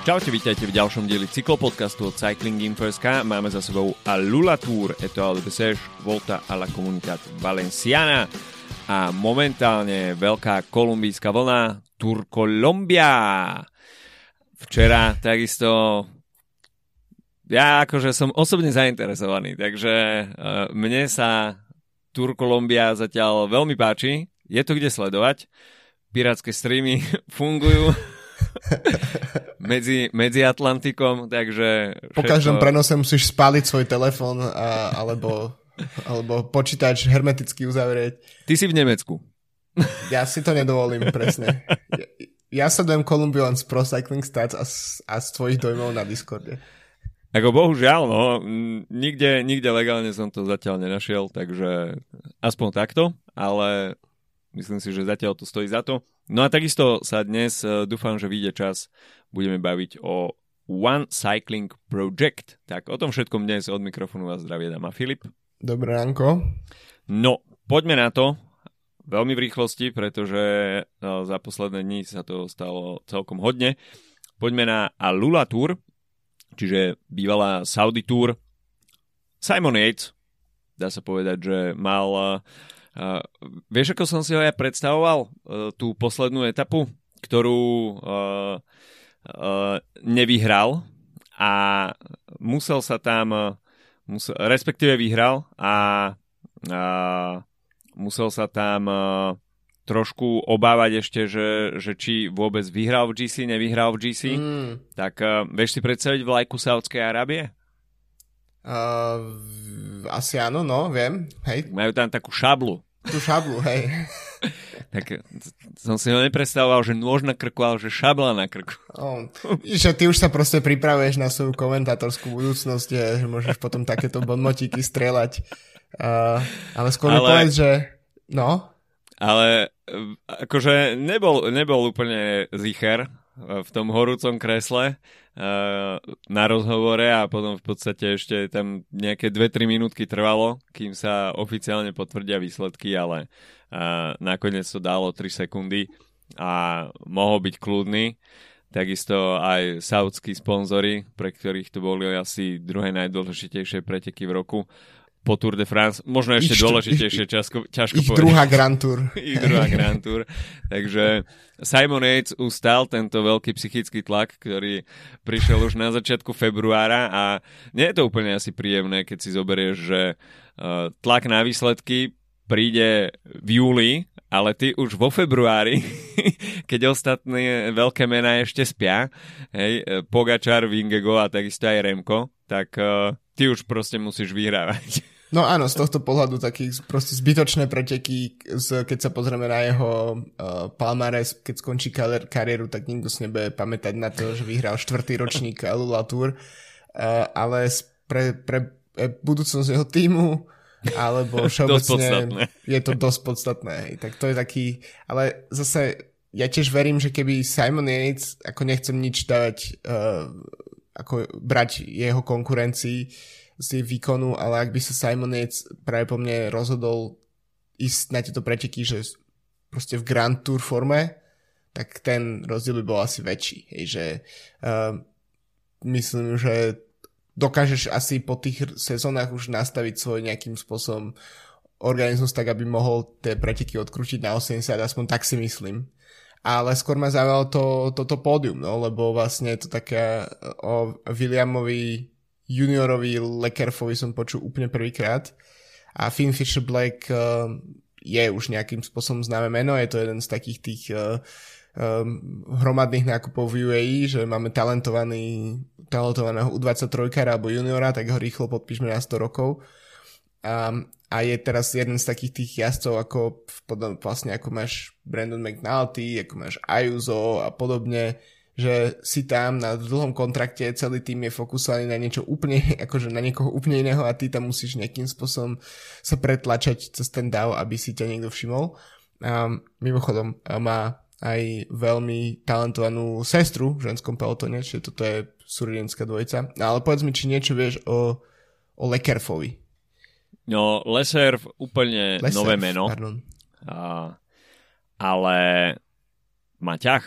Čaute, vítajte v ďalšom dieli cyklopodcastu od Cycling Info.sk. Máme za sebou a Lula Tour, Etoile de Bessèges, Volta a la Comunitat Valenciana a momentálne veľká kolumbijská vlna Tour Colombia. Včera takisto ja akože som osobne zainteresovaný, takže uh, mne sa Tour Colombia zatiaľ veľmi páči. Je to kde sledovať. Pirátske streamy fungujú medzi, medzi Atlantikom, takže... Všetko... Po každom prenose musíš spáliť svoj telefón alebo alebo počítač hermeticky uzavrieť. Ty si v Nemecku. Ja si to nedovolím, presne. Ja, ja sledujem Kolumbiu len z Pro Cycling Stats a z, a z tvojich dojmov na Discorde. Ako bohužiaľ, no, nikde, nikde legálne som to zatiaľ nenašiel, takže aspoň takto, ale myslím si, že zatiaľ to stojí za to. No a takisto sa dnes, e, dúfam, že vyjde čas, budeme baviť o One Cycling Project. Tak o tom všetkom dnes od mikrofónu vás zdravie dáma Filip. Dobré ránko. No, poďme na to. Veľmi v rýchlosti, pretože no, za posledné dní sa to stalo celkom hodne. Poďme na Alula Tour, čiže bývalá Saudi Tour. Simon Yates, dá sa povedať, že mal... Uh, vieš, ako som si ho ja predstavoval? Uh, tú poslednú etapu, ktorú uh, uh, nevyhral a musel sa tam musel, respektíve vyhral a, a musel sa tam a, trošku obávať ešte, že, že či vôbec vyhral v GC, nevyhral v GC. Mm. Tak a, vieš si predstaviť vlajku Saudskej Arábie? Uh, asi áno, no, viem. Hej. Majú tam takú šablu. Tú šablu, hej. tak som si nepredstavoval, že nôž na krku, ale že šabla na krku. Oh, že ty už sa proste pripravuješ na svoju komentátorskú budúcnosť, že môžeš potom takéto bonmotíky strieľať. Uh, ale skôr ale... povedz, že no. Ale akože nebol, nebol úplne zicher v tom horúcom kresle na rozhovore a potom v podstate ešte tam nejaké 2-3 minútky trvalo, kým sa oficiálne potvrdia výsledky, ale nakoniec to dalo 3 sekundy a mohol byť kľudný. Takisto aj saudskí sponzory, pre ktorých to boli asi druhé najdôležitejšie preteky v roku, po Tour de France. Možno ešte ich, dôležitejšie, ich, ťažko, ťažko ich povedať. druhá Grand Tour. ich druhá Grand Tour. Takže Simon Yates ustal tento veľký psychický tlak, ktorý prišiel už na začiatku februára a nie je to úplne asi príjemné, keď si zoberieš, že uh, tlak na výsledky príde v júli, ale ty už vo februári, keď ostatné veľké mená ešte spia, hej, Pogačar, Vingego a takisto aj Remko, tak uh, ty už proste musíš vyhrávať. No áno, z tohto pohľadu taký proste zbytočné preteky, keď sa pozrieme na jeho uh, palmares, keď skončí kar- kariéru, tak nikto si nebude pamätať na to, že vyhral štvrtý ročník Lula Tour, uh, ale pre, pre pre budúcnosť jeho týmu alebo všeobecne je to dosť podstatné. Tak to je taký, ale zase ja tiež verím, že keby Simon Yates, ako nechcem nič dávať uh, ako brať jeho konkurencii z výkonu, ale ak by sa Simon Yates práve po mne rozhodol ísť na tieto preteky, že proste v Grand Tour forme, tak ten rozdiel by bol asi väčší. Hej, že uh, myslím, že dokážeš asi po tých sezónach už nastaviť svoj nejakým spôsobom organizmus tak, aby mohol tie preteky odkrútiť na 80, aspoň tak si myslím ale skôr ma zaujalo to, toto pódium, no, lebo vlastne je to také o Williamovi juniorovi Lekerfovi som počul úplne prvýkrát a Finn Fisher Black uh, je už nejakým spôsobom známe meno, je to jeden z takých tých uh, um, hromadných nákupov v UAE, že máme talentovaný, talentovaného U23 alebo juniora, tak ho rýchlo podpíšme na 100 rokov. Um, a je teraz jeden z takých tých jazdcov, ako vlastne ako máš Brandon McNulty, ako máš Ayuso a podobne, že si tam na dlhom kontrakte, celý tým je fokusovaný na niečo úplne, akože na niekoho úplne iného a ty tam musíš nejakým spôsobom sa pretlačať cez ten DAO, aby si ťa niekto všimol. A mimochodom má aj veľmi talentovanú sestru v ženskom pelotone, čiže toto je suridenská dvojica. No, ale povedz mi, či niečo vieš o, o Lekerfovi. No, Leserv úplne Leserv, nové meno. A, ale má ťah.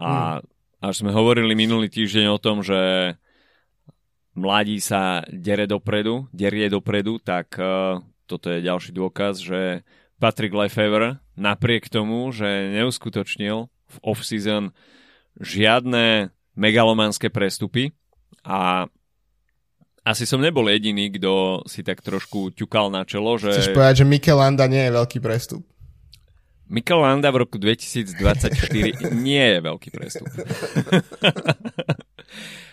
A hmm. až sme hovorili minulý týždeň o tom, že mladí sa dere dopredu, derie dopredu, tak uh, toto je ďalší dôkaz, že Patrick Lefevre napriek tomu, že neuskutočnil v off-season žiadne megalomanské prestupy a asi som nebol jediný, kto si tak trošku ťukal na čelo, že... Chceš povedať, že Mikel Landa nie je veľký prestup? Mikel Landa v roku 2024 nie je veľký prestup.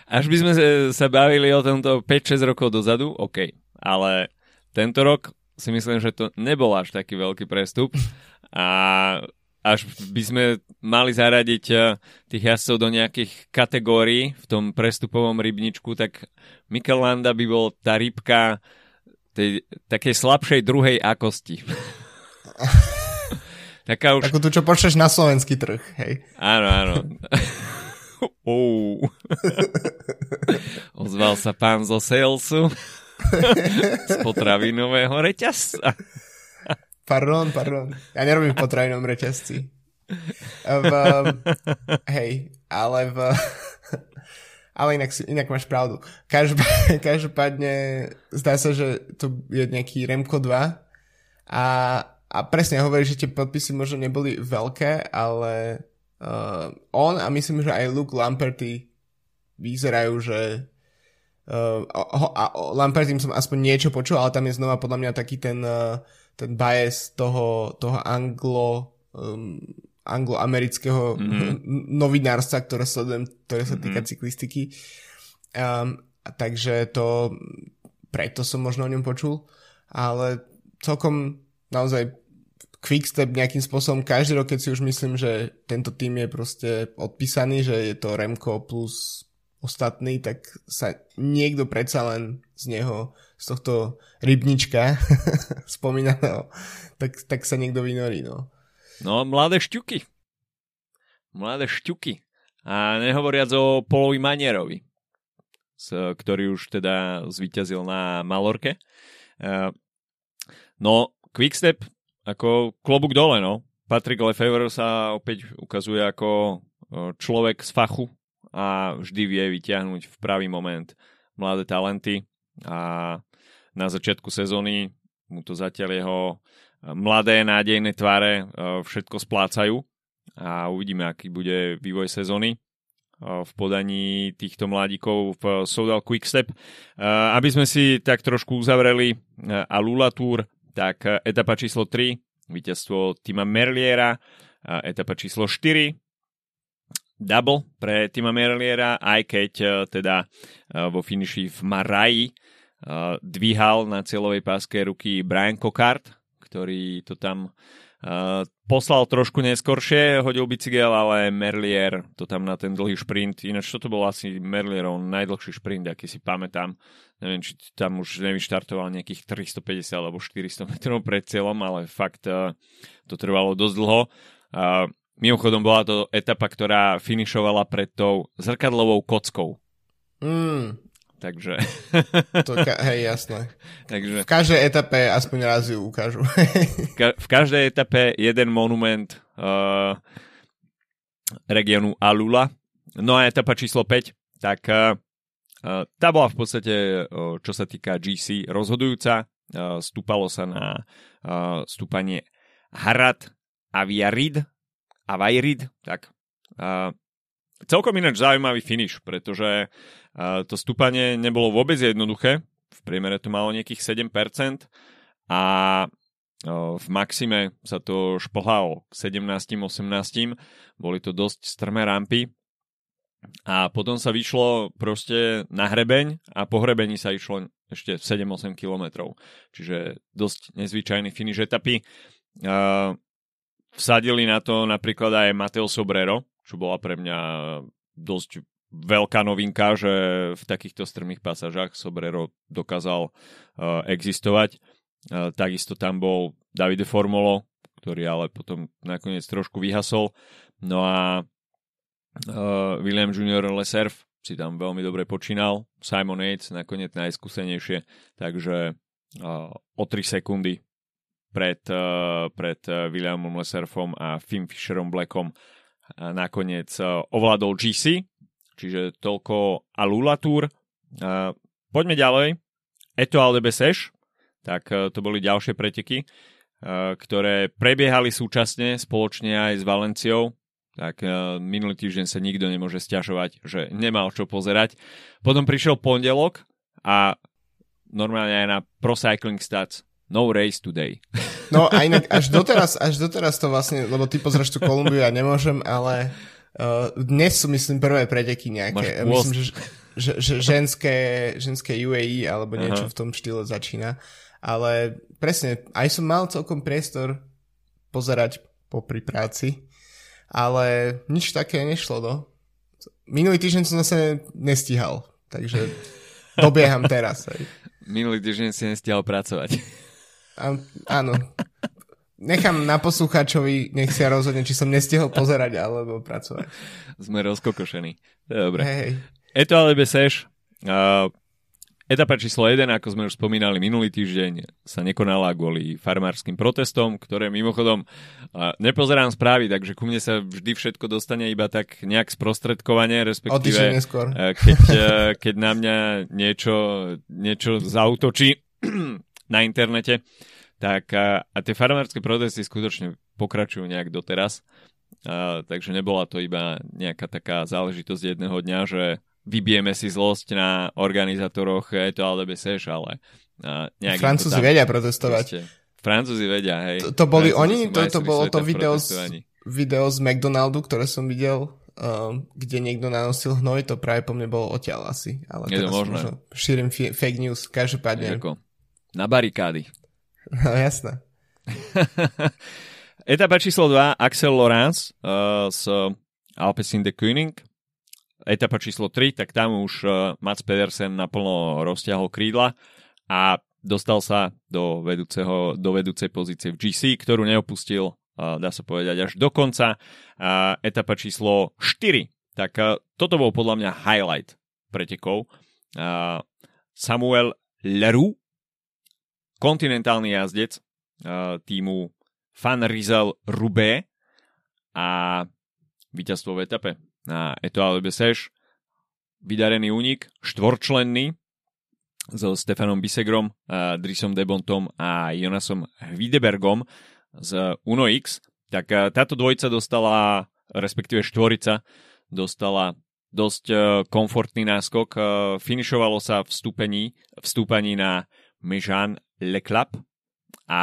Až by sme sa bavili o tomto 5-6 rokov dozadu, OK. Ale tento rok si myslím, že to nebol až taký veľký prestup. A až by sme mali zaradiť eh, tých jazdcov do nejakých kategórií v tom prestupovom rybničku, tak Mikel Landa by bol tá rybka tej, takej slabšej druhej akosti. Taká už... Takú tu, čo pošleš na slovenský trh, hej. Áno, áno. oh. Ozval sa pán zo salesu z potravinového reťazca. Pardon, pardon. Ja nerobím v potravinom reťazci. V, hej, ale v... Ale inak, inak máš pravdu. Každopádne, zdá sa, že to je nejaký Remko 2 a, a presne hovorí, že tie podpisy možno neboli veľké, ale uh, on a myslím, že aj Luke Lamperty vyzerajú, že uh, a, a Lampertym som aspoň niečo počul, ale tam je znova podľa mňa taký ten uh, ten bias toho, toho anglo, um, angloamerického mm-hmm. novinárstva, ktoré sledujem, ktoré sa týka mm-hmm. cyklistiky. Um, takže to, preto som možno o ňom počul, ale celkom naozaj Quickstep nejakým spôsobom každý rok, keď si už myslím, že tento tým je proste odpísaný, že je to Remco plus ostatný, tak sa niekto predsa len z neho z tohto rybnička spomínaného, tak, tak sa niekto vynorí, no. No, mladé šťuky. Mladé šťuky. A nehovoriac o Polovi Manierovi, ktorý už teda zvíťazil na Malorke. E, no, Quickstep, ako klobúk dole, no. Patrick Lefevre sa opäť ukazuje ako človek z fachu a vždy vie vyťahnuť v pravý moment mladé talenty a na začiatku sezóny mu to zatiaľ jeho e, mladé, nádejné tváre e, všetko splácajú. A uvidíme, aký bude vývoj sezóny e, v podaní týchto mladíkov v Soudal Quickstep. Aby sme si tak trošku uzavreli Alula Tour, tak etapa číslo 3, víťazstvo Tima Merliera, etapa číslo 4, double pre Tima Merliera, aj keď teda vo finiši v Maraji dvíhal na cieľovej páske ruky Brian Cockart, ktorý to tam uh, poslal trošku neskoršie, hodil bicykel, ale Merlier to tam na ten dlhý šprint, ináč toto bol asi Merlierov najdlhší šprint, aký si pamätám. Neviem, či tam už nevyštartoval nejakých 350 alebo 400 metrov pred cieľom, ale fakt uh, to trvalo dosť dlho. Uh, mimochodom bola to etapa, ktorá finišovala pred tou zrkadlovou kockou. Mm, Takže... To, ka- hej, jasné. Takže... V každej etape aspoň raz ju ukážu. v každej etape jeden monument uh, regionu Alula. No a etapa číslo 5, tak uh, tá bola v podstate, uh, čo sa týka GC, rozhodujúca. Uh, stúpalo sa na uh, stúpanie Harad Aviarid Avairid, tak uh, celkom ináč zaujímavý finish, pretože uh, to stúpanie nebolo vôbec jednoduché. V priemere to malo nejakých 7% a uh, v maxime sa to šplhalo k 17-18. Boli to dosť strmé rampy. A potom sa vyšlo proste na hrebeň a po hrebení sa išlo ešte 7-8 kilometrov. Čiže dosť nezvyčajný finish etapy. Uh, vsadili na to napríklad aj Mateo Sobrero, čo bola pre mňa dosť veľká novinka, že v takýchto strmých pasážach Sobrero dokázal uh, existovať. Uh, takisto tam bol Davide Formolo, ktorý ale potom nakoniec trošku vyhasol. No a uh, William Junior Leserf si tam veľmi dobre počínal. Simon Yates nakoniec najskúsenejšie, takže o 3 sekundy pred, pred Williamom Leserfom a Finn Fisherom Blackom nakoniec ovládol GC, čiže toľko Alula Tour. Poďme ďalej. Etoile de Bessèche, tak to boli ďalšie preteky, ktoré prebiehali súčasne spoločne aj s Valenciou tak minulý týždeň sa nikto nemôže stiažovať, že nemal čo pozerať. Potom prišiel pondelok a normálne aj na Pro Cycling Stats no race today. No a inak až doteraz, až doteraz to vlastne, lebo ty pozrieš tú Kolumbiu, ja nemôžem, ale uh, dnes sú myslím prvé preteky nejaké. Ja myslím, že, že, že ženské, ženské UAE alebo niečo Aha. v tom štýle začína. Ale presne, aj som mal celkom priestor pozerať po pri práci, ale nič také nešlo, no. Minulý týždeň som zase nestíhal, takže dobieham teraz. Aj. Minulý týždeň si nestihal pracovať. A, áno. Nechám na poslucháčovi, nech si ja rozhodne, či som nestihol pozerať alebo pracovať. Sme rozkokošení. Dobre. Hej. Eto ale beseš. Uh, Etapa číslo 1, ako sme už spomínali minulý týždeň, sa nekonala kvôli farmárskym protestom, ktoré mimochodom uh, nepozerám správy, takže ku mne sa vždy všetko dostane iba tak nejak sprostredkovanie, respektíve. Uh, keď, uh, keď na mňa niečo, niečo zautočí na internete, tak uh, a tie farmárske protesty skutočne pokračujú nejak doteraz. Uh, takže nebola to iba nejaká taká záležitosť jedného dňa, že vybijeme si zlosť na organizátoroch to alebo seš, ale nejak Francúzi vedia protestovať. Proste, Francúzi vedia, hej. To, to boli Francúzi oni? To, to bolo to video z, video z McDonaldu, ktoré som videl, um, kde niekto nanosil hnoj, to práve po mne bolo odtiaľ asi. Ale Je to možné. Možno šírim fake news, každopádne. Na barikády. No jasné. Etapa číslo 2, Axel Lorenz uh, z Alpecin de König etapa číslo 3, tak tam už uh, Mats Pedersen naplno rozťahol krídla a dostal sa do, vedúceho, do vedúcej pozície v GC, ktorú neopustil, uh, dá sa povedať, až do konca. Uh, etapa číslo 4, tak uh, toto bol podľa mňa highlight pretekov. Uh, Samuel Leroux, kontinentálny jazdec uh, týmu Fan Rizel Rubé a víťazstvo v etape na Etoile Bessèche. Vydarený únik, štvorčlenný, so Stefanom Bisegrom, Drisom Debontom a Jonasom Hvidebergom z Uno X, tak táto dvojica dostala, respektíve štvorica, dostala dosť komfortný náskok. Finišovalo sa v stúpení, v stúpaní na Mežan Le Clap a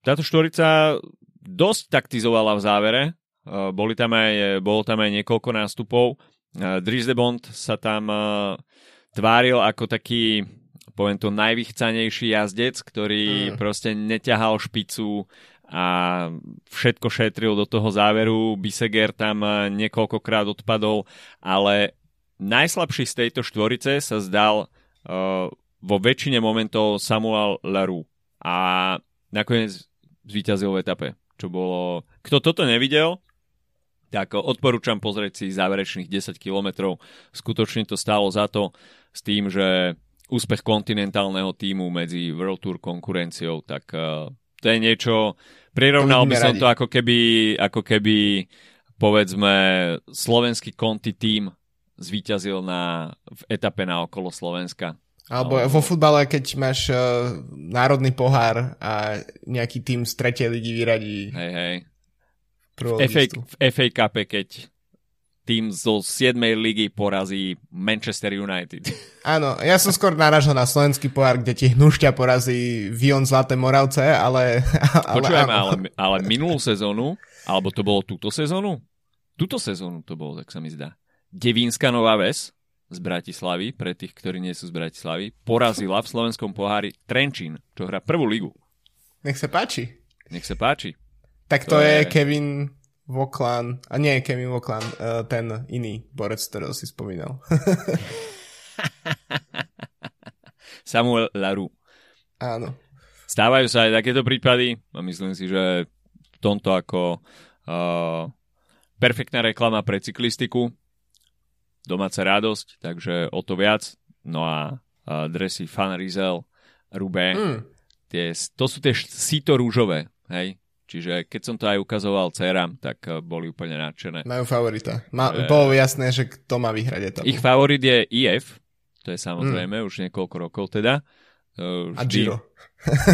táto štvorica dosť taktizovala v závere, Eh, boli tam aj, bolo tam aj niekoľko nástupov. Eh, Dries de Bond sa tam eh, tváril ako taký, poviem to, najvychcanejší jazdec, ktorý mm. proste neťahal špicu a všetko šetril do toho záveru. Biseger tam niekoľkokrát odpadol, ale najslabší z tejto štvorice sa zdal uh, vo väčšine momentov Samuel Leroux a nakoniec zvíťazil v etape, čo bolo... Kto toto nevidel, tak odporúčam pozrieť si záverečných 10 kilometrov. Skutočne to stálo za to s tým, že úspech kontinentálneho týmu medzi World Tour konkurenciou, tak uh, to je niečo, prirovnal by som radi. to ako keby, ako keby povedzme slovenský konti tým zvíťazil na, v etape na okolo Slovenska. Alebo vo futbale, keď máš uh, národný pohár a nejaký tým z tretej ligy vyradí. Hej, hej v FA, v FA Cup, keď tým zo 7. ligy porazí Manchester United. Áno, ja som skôr naražal na slovenský pohár, kde ti hnušťa porazí Vion Zlaté Moravce, ale... ale Počujeme, ale, ale minulú sezónu, alebo to bolo túto sezónu? Túto sezónu to bolo, tak sa mi zdá. Devínska Nová Ves z Bratislavy, pre tých, ktorí nie sú z Bratislavy, porazila v slovenskom pohári Trenčín, čo hrá prvú ligu. Nech sa páči. Nech sa páči. Tak to, to je, je Kevin Voklan, a nie Kevin Voklan, uh, ten iný borec, ktorého si spomínal. Samuel Laru. Áno. Stávajú sa aj takéto prípady a myslím si, že v tomto ako uh, perfektná reklama pre cyklistiku, domáca radosť, takže o to viac. No a uh, dresy Fan Rizel, Rubé, mm. tie, to sú tie síto rúžové, hej? Čiže keď som to aj ukazoval dcerám, tak uh, boli úplne nadšené. Majú favorita. Ma, že... Bolo jasné, že kto má vyhrať etapu. Ich favorit je IF, to je samozrejme, mm. už niekoľko rokov teda. Uh. A Giro.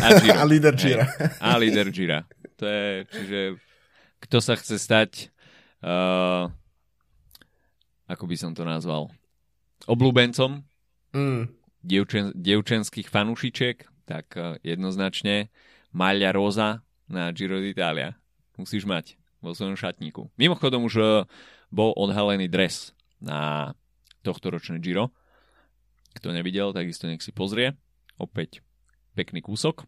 A, Giro. a líder Gira. A líder Gira. To je, čiže kto sa chce stať uh, ako by som to nazval obľúbencom mm. dievčen, dievčenských fanúšičiek, tak uh, jednoznačne Malia Rosa na Giro d'Italia. Musíš mať vo svojom šatníku. Mimochodom už uh, bol odhalený dres na tohto ročné Giro. Kto nevidel, takisto nech si pozrie. Opäť pekný kúsok.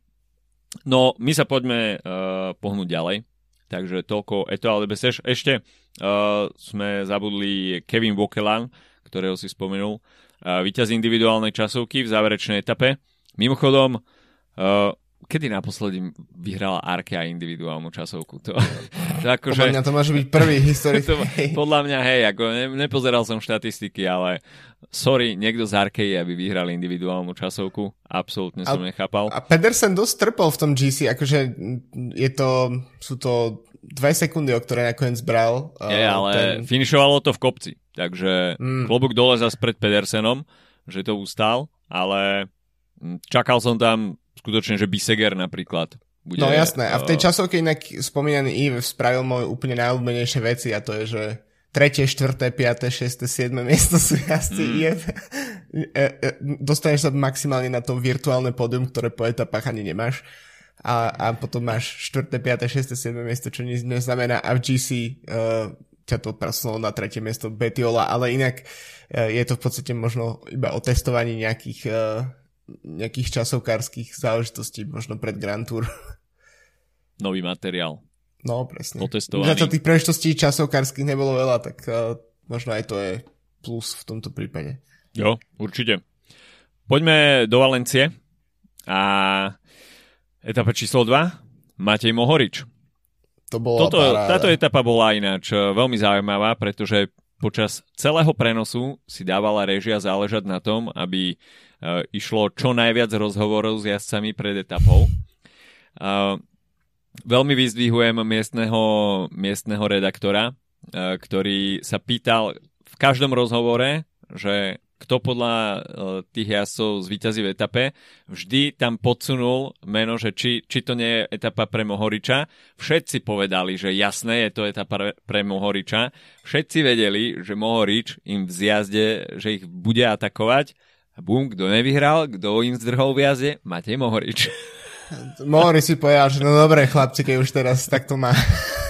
No, my sa poďme uh, pohnúť ďalej. Takže toľko de Beseš. Ešte uh, sme zabudli Kevin Vokelan, ktorého si spomenul. Uh, víťaz individuálnej časovky v záverečnej etape. Mimochodom, uh, kedy naposledy vyhrala Arkea individuálnu časovku? To, to ako, podľa mňa to môže byť prvý historický. podľa mňa, hej, ako ne, nepozeral som štatistiky, ale sorry, niekto z Arkei, aby vyhral individuálnu časovku. Absolútne som a, nechápal. A Pedersen dosť trpol v tom GC, akože je to, sú to dve sekundy, o ktoré nakoniec bral. Je, ale ten... finišovalo to v kopci, takže mm. klobúk dole zase pred Pedersenom, že to ustál, ale čakal som tam skutočne, že Biseger napríklad bude... No jasné, a v tej časovke inak spomínaný Eve spravil môj úplne najobľúbenejšie veci a to je, že tretie, štvrté, piaté, šesté, siedme miesto sú jazdci mm. IF. E, e, dostaneš sa maximálne na to virtuálne pódium, ktoré po etapách ani nemáš. A, a potom máš štvrté, piaté, šesté, siedme miesto, čo nič neznamená. A v GC uh, e, ťa to presunulo na tretie miesto Betiola, ale inak uh, je to v podstate možno iba o testovaní nejakých uh, nejakých časovkárskych záležitostí, možno pred Grand Tour. Nový materiál. No, presne. Otestovaný. Zatiaľ tých príležitostí časovkárskych nebolo veľa, tak uh, možno aj to je plus v tomto prípade. Jo, určite. Poďme do Valencie a etapa číslo 2, Matej Mohorič. To bola Toto, táto etapa bola ináč e, veľmi zaujímavá, pretože počas celého prenosu si dávala režia záležať na tom, aby uh, išlo čo najviac rozhovorov s jazdcami pred etapou. Uh, veľmi vyzdvihujem miestneho, miestneho redaktora, uh, ktorý sa pýtal v každom rozhovore, že kto podľa uh, tých jazdcov zvýťazí v etape, vždy tam podsunul meno, že či, či to nie je etapa pre Mohoriča. Všetci povedali, že jasné, je to etapa pre Mohoriča. Všetci vedeli, že Mohorič im v zjazde, že ich bude atakovať a bum, kto nevyhral, kto im zdrhol v jazde? Matej Mohorič. Mohorič si povedal, že no dobre chlapci, keď už teraz takto má.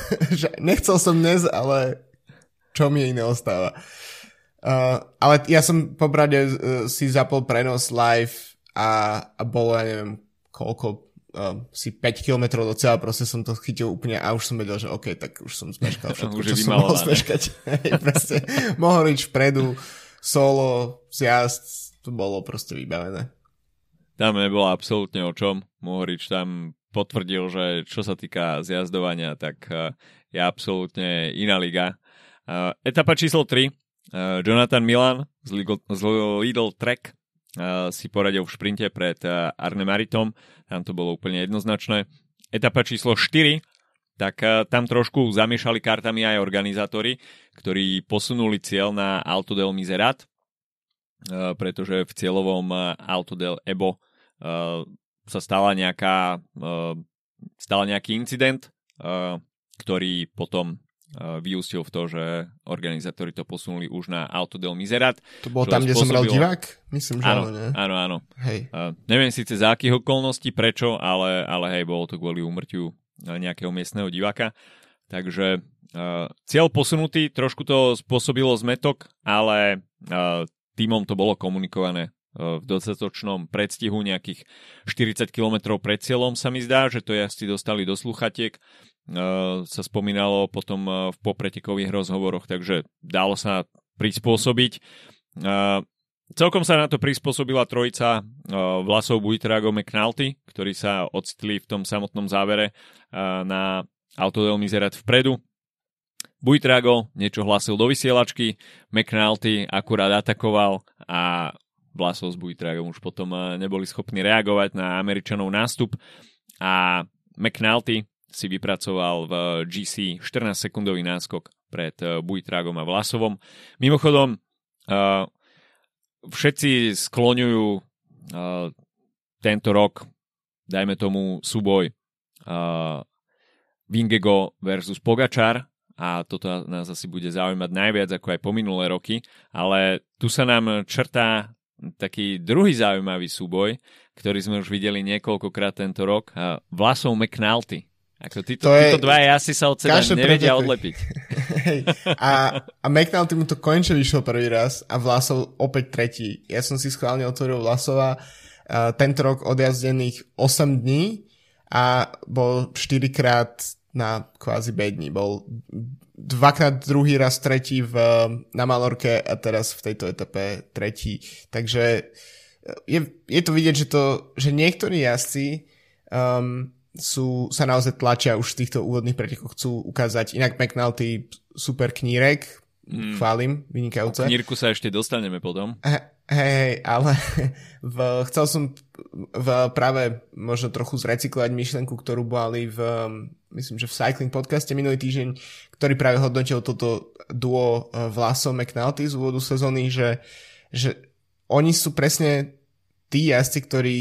Nechcel som dnes, ale čo mi iné ostáva. Uh, ale ja som po brade uh, si zapol prenos live a, a bolo, ja neviem, koľko, uh, si 5 km do cieľa, proste som to chytil úplne a už som vedel, že OK, tak už som zmeškal všetko, čo som mohol zmeškať. proste, Mohorič vpredu, solo, zjazd, to bolo proste vybavené. Tam nebolo absolútne o čom. Mohorič tam potvrdil, že čo sa týka zjazdovania, tak je absolútne iná liga. Etapa číslo 3. Uh, Jonathan Milan z Lidl, z Lidl Trek uh, si poradil v šprinte pred uh, Arne Maritom. Tam to bolo úplne jednoznačné. Etapa číslo 4 tak tam trošku zamiešali kartami aj organizátori, ktorí posunuli cieľ na Alto del Miserat, Eh, pretože v cieľovom eh, Auto del Ebo eh, sa stala nejaká, stal nejaký incident, ktorý potom vyústil v to, že organizátori to posunuli už na Auto del Miserat. To bolo tam, kde som bral divák? Myslím, že áno, nie? áno, áno. Hej. Uh, neviem síce za akých okolností, prečo, ale, ale hej, bolo to kvôli úmrtiu nejakého miestneho diváka. Takže uh, cieľ posunutý, trošku to spôsobilo zmetok, ale uh, týmom to bolo komunikované v dostatočnom predstihu nejakých 40 km pred cieľom sa mi zdá, že to jazdci dostali do sluchatiek, e, sa spomínalo potom e, v popretekových rozhovoroch, takže dalo sa prispôsobiť. Celkom sa na to prispôsobila trojica Vlasov Buitrago McNulty, ktorí sa ocitli v tom samotnom závere na Autodel Mizerat vpredu. Buitrago niečo hlasil do vysielačky, McNulty akurát atakoval a Vlasov s Buitragom už potom eh, neboli schopní reagovať na Američanov nástup. A McNulty si vypracoval v GC 14-sekundový náskok pred Bujtrágom a Vlasovom. Mimochodom, všetci skloňujú tento rok, dajme tomu, súboj Vingego versus Pogačar. A toto nás asi bude zaujímať najviac ako aj po minulé roky, ale tu sa nám črtá taký druhý zaujímavý súboj, ktorý sme už videli niekoľkokrát tento rok, Vlasov McNulty. Ako títo, to títo je... dva asi sa od seba nevedia pretek. odlepiť. Hej. A, a McNulty mu to konečne vyšiel prvý raz a Vlasov opäť tretí. Ja som si schválne otvoril Vlasova uh, tento rok odjazdených 8 dní a bol 4 krát na kvázi bedni. Bol dvakrát druhý raz tretí v, na Malorke a teraz v tejto etape tretí. Takže e, je, je to vidieť, že, to, že niektorí jazdci um, sú, sa naozaj tlačia už v týchto úvodných pretekoch, chcú ukázať. Inak McNulty super knírek, mm. chválim, vynikajúce. Knírku sa ešte dostaneme potom. Hej, hey, ale v, chcel som v, práve možno trochu zrecyklovať myšlenku, ktorú boli v, myslím, že v Cycling podcaste minulý týždeň, ktorý práve hodnotil toto duo eh, Vlasov McNulty z úvodu sezóny, že, že oni sú presne tí jazdci, ktorí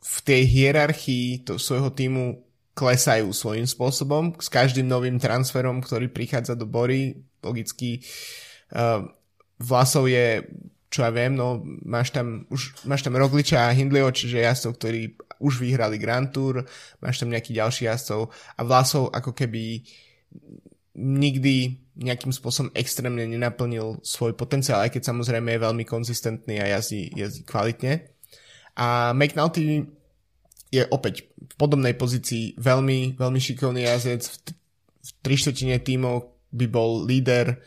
v tej hierarchii to, svojho týmu klesajú svojím spôsobom s každým novým transferom, ktorý prichádza do Bory. Logicky uh, Vlasov je čo ja viem, no máš tam, už, máš tam Rogliča a Hindleyho, čiže jazdcov, ktorí už vyhrali Grand Tour, máš tam nejaký ďalší jazdcov a Vlasov ako keby nikdy nejakým spôsobom extrémne nenaplnil svoj potenciál, aj keď samozrejme je veľmi konzistentný a jazdí, jazdí kvalitne. A McNulty je opäť v podobnej pozícii veľmi, veľmi šikovný jazdec, v, v tri štvrtine tímov by bol líder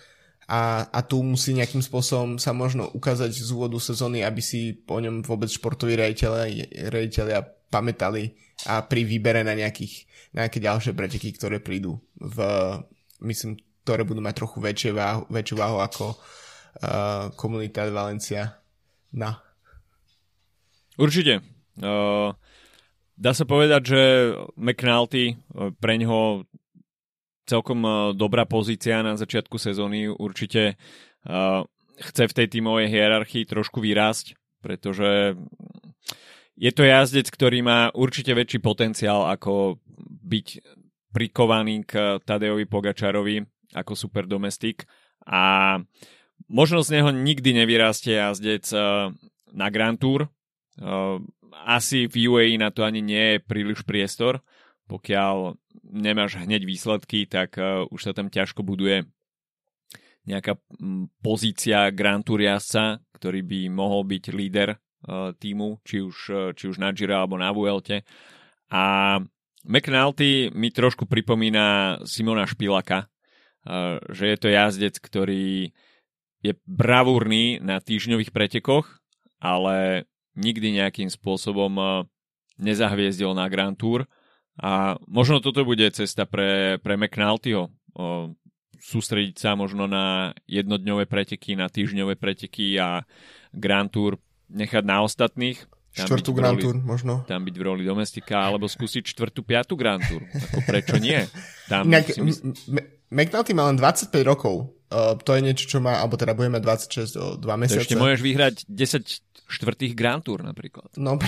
a, a tu musí nejakým spôsobom sa možno ukázať z úvodu sezóny, aby si po ňom vôbec športoví rejiteľia pamätali a pri výbere na nejakých, na nejaké ďalšie preteky, ktoré prídu v, myslím, ktoré budú mať trochu väčšie váhu, väčšiu váhu ako uh, komunita Valencia. Na. Určite. Uh, dá sa povedať, že McNulty uh, pre ňoho celkom dobrá pozícia na začiatku sezóny. Určite uh, chce v tej tímovej hierarchii trošku vyrásť, pretože je to jazdec, ktorý má určite väčší potenciál ako byť prikovaný k Tadejovi Pogačarovi ako super domestik a možno z neho nikdy nevyrastie jazdec uh, na Grand Tour. Uh, asi v UAE na to ani nie je príliš priestor, pokiaľ nemáš hneď výsledky, tak už sa tam ťažko buduje nejaká um, pozícia Grand Tour jazdca, ktorý by mohol byť líder týmu, či už, či už na Giro alebo na Vuelte. A McNulty mi trošku pripomína Simona Špilaka, že je to jazdec, ktorý je bravúrny na týždňových pretekoch, ale nikdy nejakým spôsobom nezahviezdil na Grand Tour a možno toto bude cesta pre, pre McNultyho. Sústrediť sa možno na jednodňové preteky, na týždňové preteky a Grand Tour nechať na ostatných. Štvrtú Grand Tour možno. Tam byť v roli domestika, alebo skúsiť štvrtú, piatú Grand Tour. Ako prečo nie? Tam Nejak, mysl... McNulty má len 25 rokov. Uh, to je niečo, čo má, alebo teda budeme 26 o 2 mesiace. To ešte môžeš vyhrať 10 štvrtých Grand Tour napríklad. No,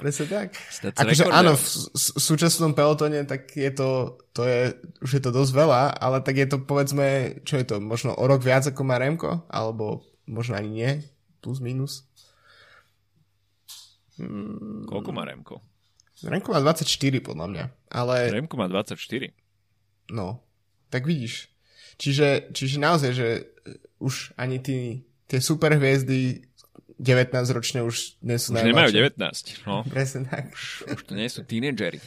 Presne tak. Akože áno, v, v súčasnom pelotone, tak je to, to je, už je to dosť veľa, ale tak je to povedzme, čo je to, možno o rok viac ako má Remko, alebo možno ani nie, plus minus. Hmm. Koľko má Remko? Remko má 24 podľa mňa, ale... Remko má 24. No, tak vidíš. Čiže, čiže naozaj, že už ani tí, tie superhviezdy 19 ročne už nie sú Už nemajú 19. No. Presne tak. Už, už to nie sú tínedžeri.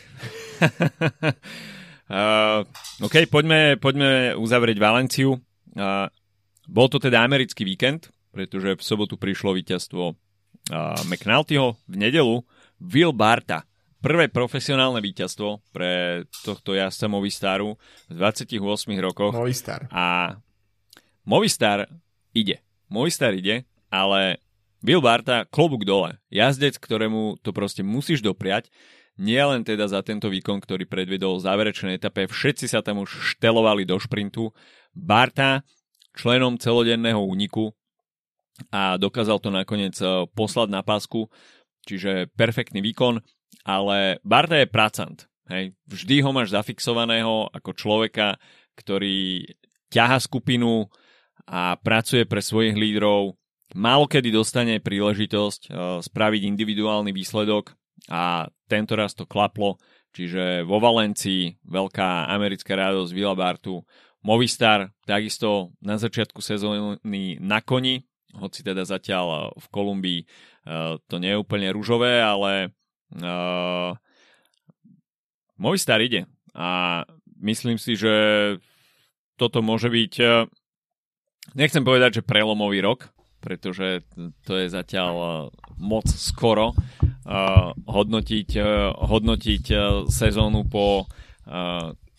uh, OK, poďme, poďme uzavrieť Valenciu. Uh, bol to teda americký víkend, pretože v sobotu prišlo víťazstvo uh, McNultyho, v nedelu Will Barta. Prvé profesionálne víťazstvo pre tohto jazdca Movistaru v 28 rokoch. Movistar. A Movistar ide. Movistar ide, ale Bill Barta, klobúk dole. Jazdec, ktorému to proste musíš dopriať. nie len teda za tento výkon, ktorý predvedol v záverečnej etape, všetci sa tam už štelovali do šprintu. Barta, členom celodenného úniku a dokázal to nakoniec e, poslať na pásku, čiže perfektný výkon, ale Barta je pracant. Hej. Vždy ho máš zafixovaného ako človeka, ktorý ťaha skupinu a pracuje pre svojich lídrov, málo kedy dostane príležitosť uh, spraviť individuálny výsledok a tento raz to klaplo, čiže vo Valencii veľká americká radosť Vila Bartu, Movistar takisto na začiatku sezóny na koni, hoci teda zatiaľ v Kolumbii uh, to nie je úplne rúžové, ale uh, Movistar ide. A myslím si, že toto môže byť nechcem povedať, že prelomový rok, pretože to je zatiaľ moc skoro uh, hodnotiť, uh, hodnotiť sezónu po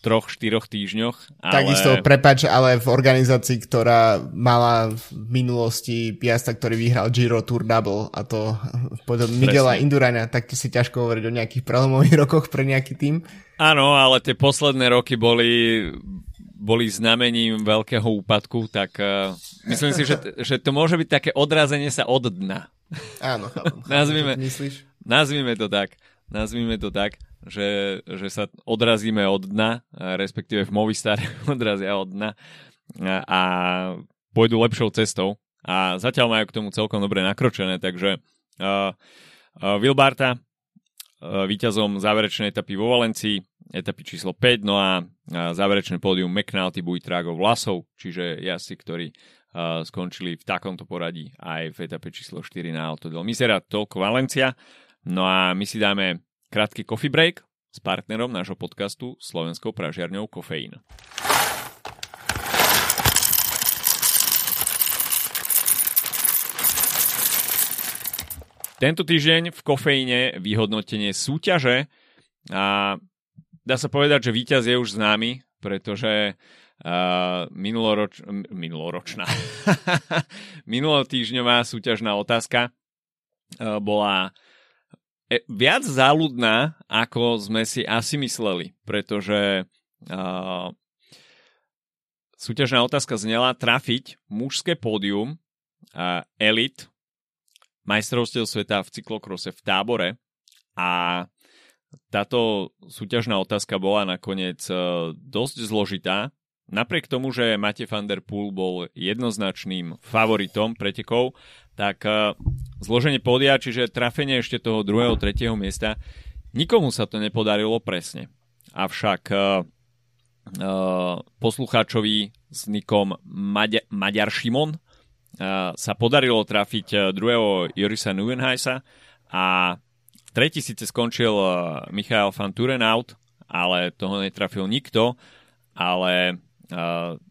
troch, štyroch týždňoch. Ale... Takisto, prepač, ale v organizácii, ktorá mala v minulosti piasta, ktorý vyhral Giro Tour Double a to podľa Miguela Indurana, tak ti si ťažko hovoriť o nejakých prelomových rokoch pre nejaký tým. Áno, ale tie posledné roky boli boli znamením veľkého úpadku, tak uh, myslím si, že, že to môže byť také odrazenie sa od dna. Áno, chápem. nazvime, myslíš? nazvime to tak. Nazvime to tak, že, že sa odrazíme od dna, respektíve v Movistar odrazia od dna a, pôjdu lepšou cestou. A zatiaľ majú k tomu celkom dobre nakročené, takže uh, uh, Wilbarta uh, víťazom záverečnej etapy vo Valencii, etapy číslo 5, no a záverečné pódium McNulty, Buitrago, Vlasov, čiže jazdci, ktorí uh, skončili v takomto poradí aj v etape číslo 4 na Alto del Misera, toľko Valencia. No a my si dáme krátky coffee break s partnerom nášho podcastu slovenskou pražiarňou Kofeín. Tento týždeň v kofeíne vyhodnotenie súťaže a dá sa povedať, že víťaz je už známy, pretože uh, minuloroč, minuloročná minulotýžňová súťažná otázka uh, bola e, viac záľudná, ako sme si asi mysleli, pretože uh, súťažná otázka znela trafiť mužské pódium uh, elit majstrovstiev sveta v cyklokrose v tábore a táto súťažná otázka bola nakoniec e, dosť zložitá. Napriek tomu, že Mate van der Poel bol jednoznačným favoritom pretekov, tak e, zloženie pódia, čiže trafenie ešte toho druhého, tretieho miesta, nikomu sa to nepodarilo presne. Avšak uh, poslucháčovi s nikom Maďa- Maďar Šimon sa podarilo trafiť druhého Jorisa Nuvenheisa a Tretí síce skončil Michael van Turenaut, ale toho netrafil nikto, ale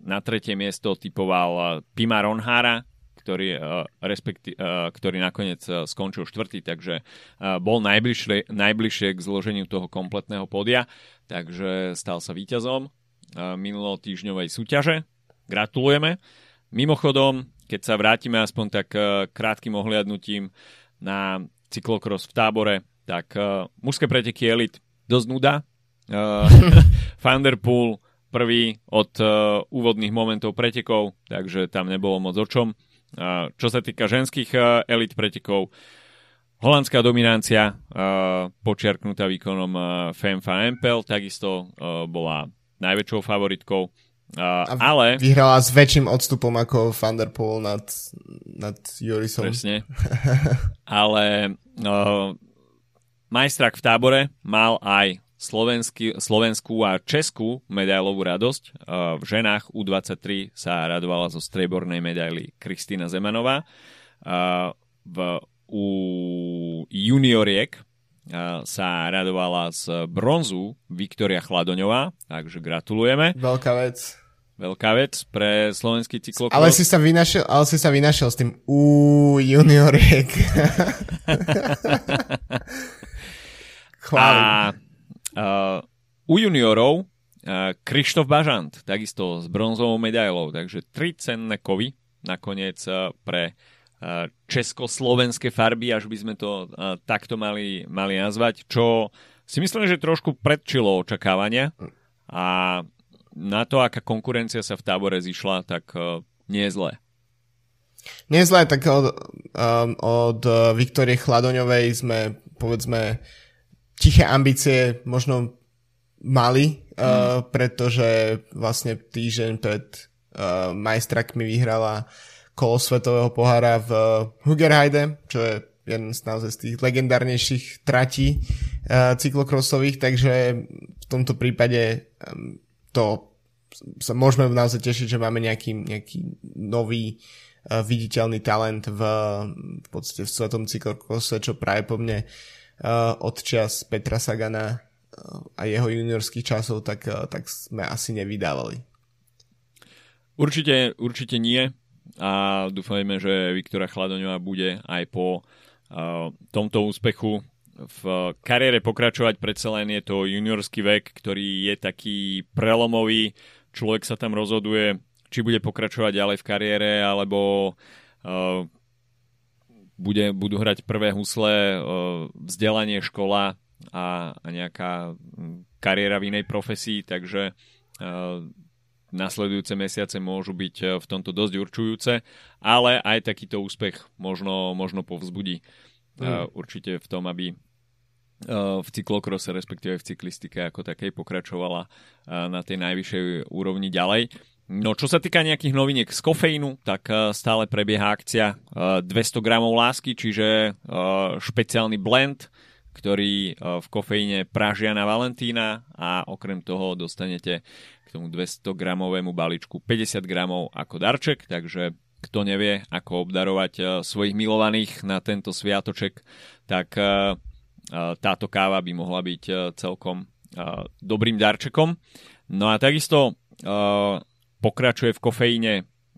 na tretie miesto typoval uh, Pima Ronhára, ktorý, uh, respekti- ktorý nakoniec skončil štvrtý, takže bol najbližšie, najbližšie k zloženiu toho kompletného podia, takže stal sa víťazom minulotýžňovej súťaže. Gratulujeme. Mimochodom, keď sa vrátime aspoň tak krátkým ohliadnutím na cyklokros v tábore, tak mužské preteky elit dosť nuda. Thunderpool prvý od uh, úvodných momentov pretekov, takže tam nebolo moc o čom. Uh, čo sa týka ženských uh, elit pretekov, holandská dominancia, uh, počiarknutá výkonom uh, Femfa Empel, takisto uh, bola najväčšou favoritkou. Uh, ale... Vyhrala s väčším odstupom ako Thunderpool nad, nad Jorisom. Presne. ale uh, Majstrak v tábore mal aj slovenský, slovenskú a českú medailovú radosť. V ženách U23 sa radovala zo striebornej medaily Kristýna Zemanová. V, u junioriek sa radovala z bronzu Viktoria Chladoňová, takže gratulujeme. Veľká vec. Veľká vec pre slovenský cyklokros. Ale si sa vynašiel, ale si sa vynašiel s tým u junioriek. A uh, u juniorov uh, Krištof Bažant, takisto s bronzovou medailou, takže tri cenné kovy nakoniec uh, pre československé farby, až by sme to takto mali, mali nazvať, čo si myslím, že trošku predčilo očakávania a na to, aká konkurencia sa v tábore zišla, tak uh, nie je zlé. Nie je zlé, tak od, um, od Viktorie Chladoňovej sme, povedzme, tiché ambície možno mali, mm. uh, pretože vlastne týždeň pred uh, majstrakmi vyhrala kolo svetového pohára v Hugerheide, čo je jeden z naozaj z tých legendárnejších tratí uh, cyklokrosových, takže v tomto prípade um, to sa môžeme naozaj tešiť, že máme nejaký, nejaký nový uh, viditeľný talent v, v podstate v svetom cyklokrose, čo práve po mne uh, od čas Petra Sagana uh, a jeho juniorských časov, tak, uh, tak sme asi nevydávali. Určite, určite nie a dúfajme, že Viktora Chladoňová bude aj po tomto úspechu v kariére pokračovať. Predsa len je to juniorský vek, ktorý je taký prelomový. Človek sa tam rozhoduje, či bude pokračovať ďalej v kariére, alebo bude, budú hrať prvé husle, uh, vzdelanie, škola a, a nejaká kariéra v inej profesii, takže uh, nasledujúce mesiace môžu byť e, v tomto dosť určujúce, ale aj takýto úspech možno, možno povzbudí mm. určite v tom, aby v cyklokrose, respektíve v cyklistike ako takej pokračovala na tej najvyššej úrovni ďalej. No čo sa týka nejakých noviniek z kofeínu, tak uh, stále prebieha akcia uh, 200 gramov lásky, čiže uh, špeciálny blend, ktorý v kofeíne pražia na Valentína a okrem toho dostanete tomu 200 gramovému balíčku 50 gramov ako darček, takže kto nevie, ako obdarovať svojich milovaných na tento sviatoček, tak táto káva by mohla byť celkom dobrým darčekom. No a takisto pokračuje v kofeíne,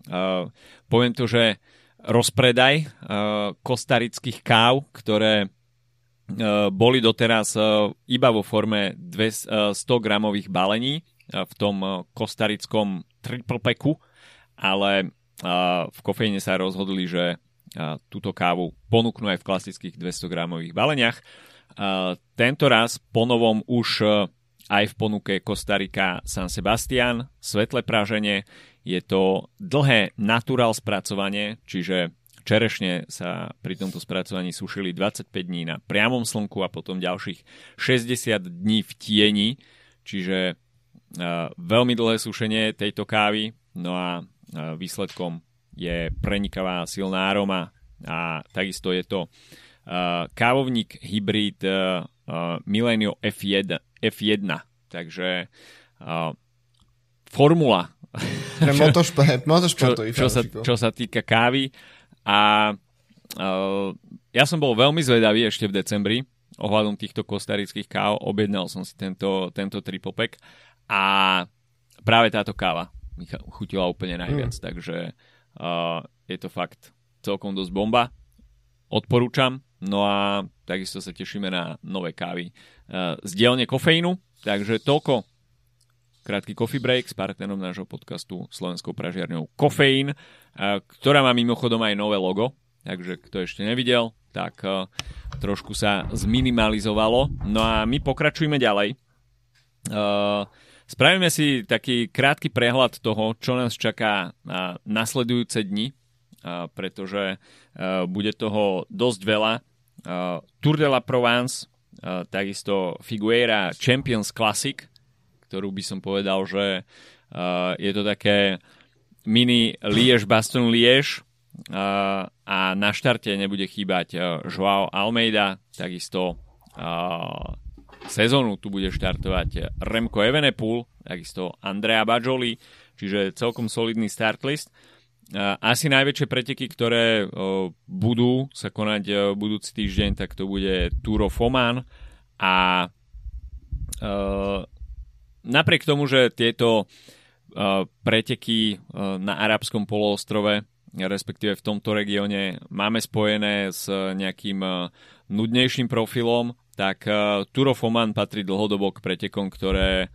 uh, poviem to, že rozpredaj uh, kostarických káv, ktoré boli doteraz iba vo forme 100 gramových balení v tom kostarickom triple packu, ale v kofeíne sa rozhodli, že túto kávu ponúknú aj v klasických 200 gramových baleniach. Tento raz ponovom už aj v ponuke Kostarika San Sebastian, svetle praženie, je to dlhé natural spracovanie, čiže čerešne sa pri tomto spracovaní sušili 25 dní na priamom slnku a potom ďalších 60 dní v tieni, čiže veľmi dlhé sušenie tejto kávy, no a výsledkom je prenikavá silná aroma. A takisto je to kávovník hybrid Milenio F1, F1 takže formula. Motošport, čo, čo, sa, čo sa týka kávy. A ja som bol veľmi zvedavý ešte v decembri ohľadom týchto kostarických káv. Objednal som si tento, tento triple pack a práve táto káva mi chutila úplne najviac, mm. takže uh, je to fakt celkom dosť bomba. Odporúčam, no a takisto sa tešíme na nové kávy. uh, z dielne kofeínu, takže toľko krátky coffee break s partnerom nášho podcastu Slovenskou pražiarňou Kofeín, uh, ktorá má mimochodom aj nové logo, takže kto ešte nevidel, tak uh, trošku sa zminimalizovalo. No a my pokračujeme ďalej. Uh, Spravíme si taký krátky prehľad toho, čo nás čaká na nasledujúce dni, pretože bude toho dosť veľa. Tour de la Provence, takisto Figueira Champions Classic, ktorú by som povedal, že je to také mini Liež-Baston Liež a na štarte nebude chýbať Joao Almeida, takisto sezónu tu bude štartovať Remko Evenepoel, takisto Andrea Bajoli, čiže celkom solidný start list. Asi najväčšie preteky, ktoré budú sa konať budúci týždeň, tak to bude Tour of Oman a napriek tomu, že tieto preteky na arabskom poloostrove respektíve v tomto regióne máme spojené s nejakým nudnejším profilom, tak Tour of Oman patrí dlhodobo k pretekom, ktoré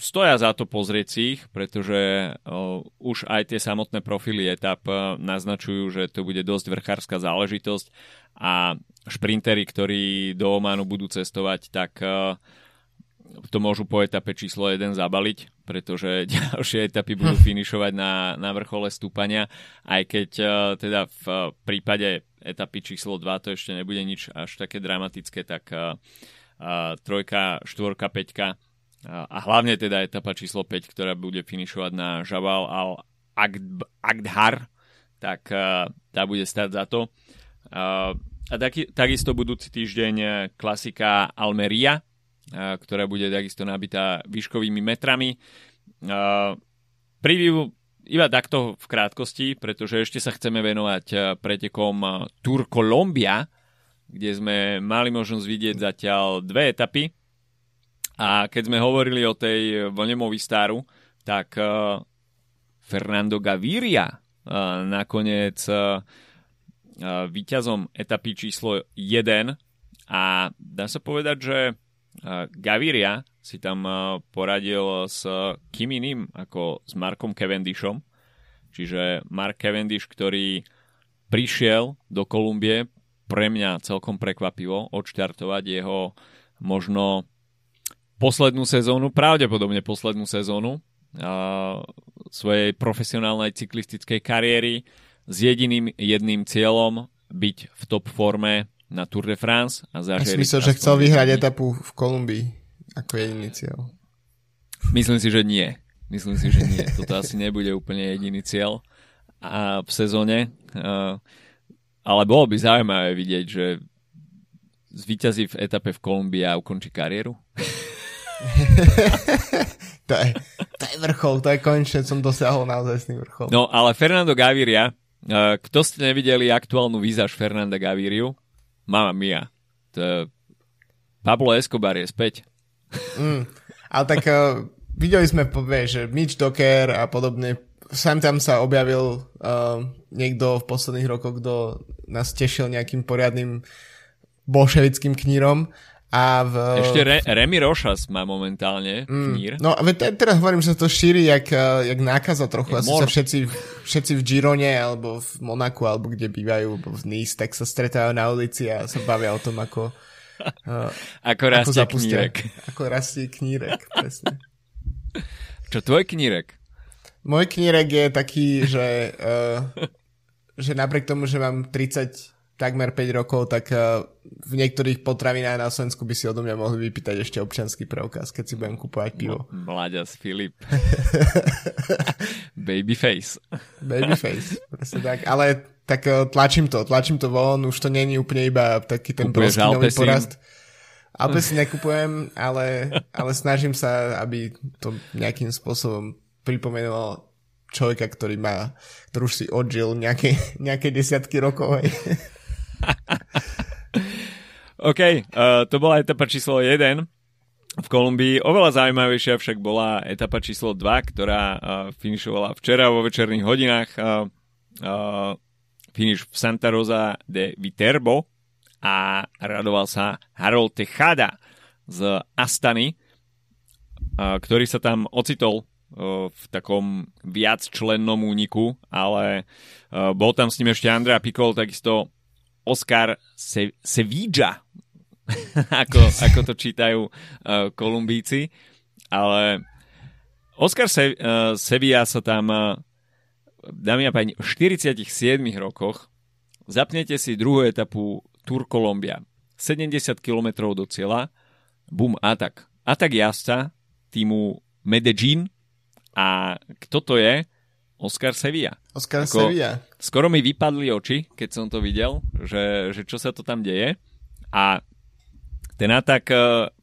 stoja za to pozrieť si ich, pretože uh, už aj tie samotné profily etap uh, naznačujú, že to bude dosť vrchárska záležitosť a šprintery, ktorí do Omanu budú cestovať, tak uh, to môžu po etape číslo 1 zabaliť, pretože ďalšie etapy budú hm. finišovať na, na vrchole stúpania, aj keď uh, teda v uh, prípade etapy číslo 2 to ešte nebude nič až také dramatické, tak uh, uh, trojka, štvorka, peťka a hlavne teda etapa číslo 5, ktorá bude finišovať na Jabal al Agdhar, tak tá bude stať za to. A taký, takisto budúci týždeň klasika Almeria, uh, ktorá bude takisto nabitá výškovými metrami. Preview iba takto v krátkosti, pretože ešte sa chceme venovať pretekom Tour Colombia, kde sme mali možnosť vidieť zatiaľ dve etapy. A keď sme hovorili o tej vlne Movistaru, tak uh, Fernando Gaviria uh, nakoniec uh, víťazom etapy číslo 1 a dá sa povedať, že Gaviria si tam poradil s Kiminim ako s Markom Cavendishom. Čiže Mark Cavendish, ktorý prišiel do Kolumbie pre mňa celkom prekvapivo odštartovať jeho možno poslednú sezónu, pravdepodobne poslednú sezónu a, svojej profesionálnej cyklistickej kariéry s jediným jedným cieľom byť v top forme na Tour de France a. Ja myslel, že chcel vyhrať etapu v Kolumbii ako jediný cieľ. Myslím si, že nie. Myslím si, že nie. Toto asi nebude úplne jediný cieľ a v sezóne. Ale bolo by zaujímavé vidieť, že zvíťazí v etape v Kolumbii a ukončí kariéru. to, je, to je vrchol, to je konečne, som dosiahol naozaj vrchol. No, ale Fernando Gaviria, uh, kto ste nevideli aktuálnu výzaž Fernanda Gaviriu? Mama mia. To, Pablo Escobar je späť. Mm, ale tak uh, videli sme, povie, že Mitch Docker a podobne, sám tam sa objavil uh, niekto v posledných rokoch, kto nás tešil nejakým poriadnym bolševickým knírom a v... Ešte Re- Remy Rošas má momentálne mm, knír. No a te- teraz hovorím, že to šíri jak, uh, jak nákaza trochu. Asi sa všetci, všetci v Girone alebo v Monaku alebo kde bývajú, v Nice, tak sa stretávajú na ulici a sa bavia o tom, ako uh, ako rastie ako knírek. Ako rastie knírek, presne. Čo tvoj knírek? Môj knírek je taký, že, uh, že napriek tomu, že mám 30 takmer 5 rokov, tak uh, v niektorých potravinách na Slovensku by si odo mňa mohli vypýtať ešte občanský preukaz, keď si budem kúpovať pivo. Mláďas Filip. Babyface. Babyface, presne tak. Ale tak uh, tlačím to, tlačím to von, už to není úplne iba taký ten broskinový porast. Alpesy nekupujem, ale, ale snažím sa, aby to nejakým spôsobom pripomenulo človeka, ktorý má, ktorý už si odžil nejaké, nejaké desiatky rokov. OK, uh, to bola etapa číslo 1 v Kolumbii. Oveľa zaujímavejšia však bola etapa číslo 2, ktorá uh, finišovala včera vo večerných hodinách. Uh, uh, finish v Santa Rosa de Viterbo a radoval sa Harold Tejada z Astany, uh, ktorý sa tam ocitol v takom viacčlennom úniku, ale bol tam s ním ešte Andrea Pikol, takisto Oscar Se- Sevilla, ako, ako to čítajú uh, Kolumbíci. Ale Oscar Se- uh, Sevilla sa tam, uh, dámy a páni, v 47 rokoch zapnete si druhú etapu Tour Colombia. 70 km do cieľa, bum, atak. Atak jazdca týmu Medellín a kto to je? Oscar Sevilla. Oscar Ako, Sevilla. Skoro mi vypadli oči, keď som to videl, že, že čo sa to tam deje. A ten atak e,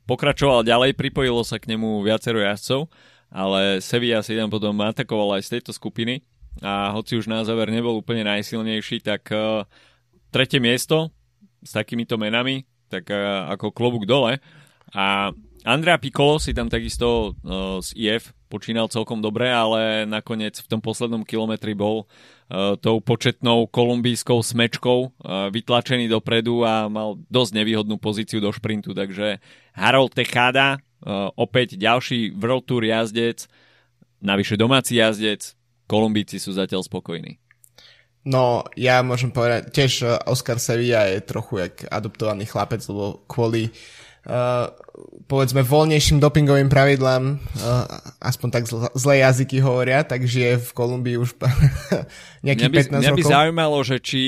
pokračoval ďalej, pripojilo sa k nemu viacero jazdcov, ale Sevilla si tam potom atakoval aj z tejto skupiny a hoci už na záver nebol úplne najsilnejší, tak uh, tretie miesto s takýmito menami, tak uh, ako klobúk dole. A Andrea Piccolo si tam takisto uh, z IF počínal celkom dobre, ale nakoniec v tom poslednom kilometri bol uh, tou početnou kolumbijskou smečkou uh, vytlačený dopredu a mal dosť nevýhodnú pozíciu do šprintu, takže Harold Tejada opäť ďalší World Tour jazdec, navyše domáci jazdec, Kolumbíci sú zatiaľ spokojní. No, ja môžem povedať, tiež e, Oscar Sevilla je trochu jak adoptovaný chlapec, lebo kvôli uh, povedzme voľnejším dopingovým pravidlám, uh, aspoň tak zl- zlé jazyky hovoria, tak žije v Kolumbii už nejakých mňa by, 15 mňa by rokov. zaujímalo, že či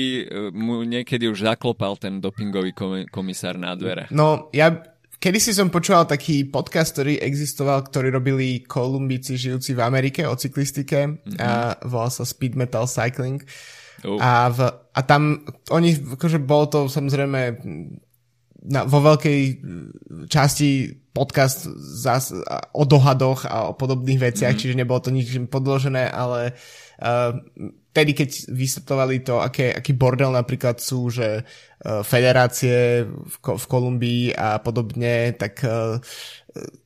mu niekedy už zaklopal ten dopingový komisár na dvere. No, ja Kedy si som počúval taký podcast, ktorý existoval, ktorý robili Kolumbíci žijúci v Amerike o cyklistike mm-hmm. a volal sa Speed Metal Cycling. Uh. A, v, a tam oni, akože bolo to samozrejme na, vo veľkej časti podcast zas, o dohadoch a o podobných veciach, mm-hmm. čiže nebolo to nič podložené, ale uh, tedy, keď vysvetovali to, aké, aký bordel napríklad sú, že uh, federácie v, v Kolumbii a podobne, tak uh,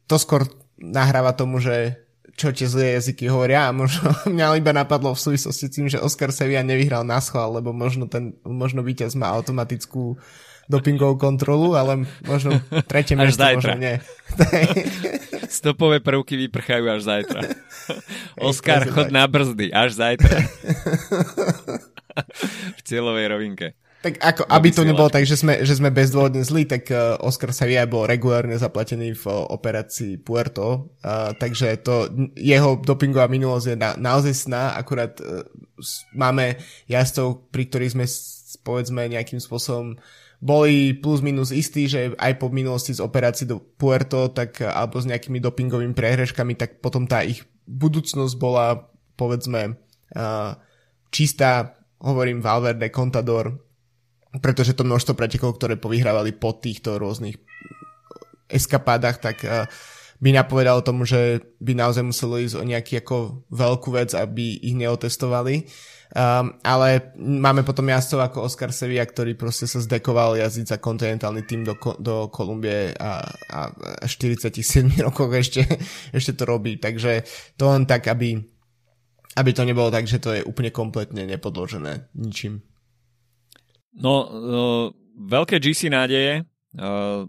to skôr nahráva tomu, že čo tie zlé jazyky hovoria a možno mňa iba napadlo v súvislosti s tým, že Oscar Sevilla nevyhral na schvál, lebo možno ten, možno víťaz má automatickú dopingovú kontrolu, ale možno tretie miesto, možno nie. Stopové prvky vyprchajú až zajtra. Oskar, chod na brzdy, až zajtra. v cieľovej rovinke. Tak ako, aby to nebolo tak, že sme, že sme bezdôvodne zlí, tak uh, Oscar Savia bol regulárne zaplatený v uh, operácii Puerto, uh, takže to, jeho dopingová minulosť je na, naozaj sná, akurát uh, máme jazdcov, pri ktorých sme povedzme nejakým spôsobom boli plus minus istí, že aj po minulosti z operácií do Puerto, tak alebo s nejakými dopingovými prehrežkami, tak potom tá ich budúcnosť bola povedzme uh, čistá, hovorím Valverde, Contador, pretože to množstvo pretekov, ktoré povyhrávali po týchto rôznych eskapádach, tak uh, by napovedalo tomu, že by naozaj muselo ísť o nejaký ako veľkú vec, aby ich neotestovali. Um, ale máme potom jazdcov ako Oscar Sevilla, ktorý proste sa zdekoval jazdiť za kontinentálny tým do, do Kolumbie a, a 47 rokov ešte, ešte to robí. Takže to len tak, aby, aby to nebolo tak, že to je úplne kompletne nepodložené ničím. No, no veľké GC nádeje, uh,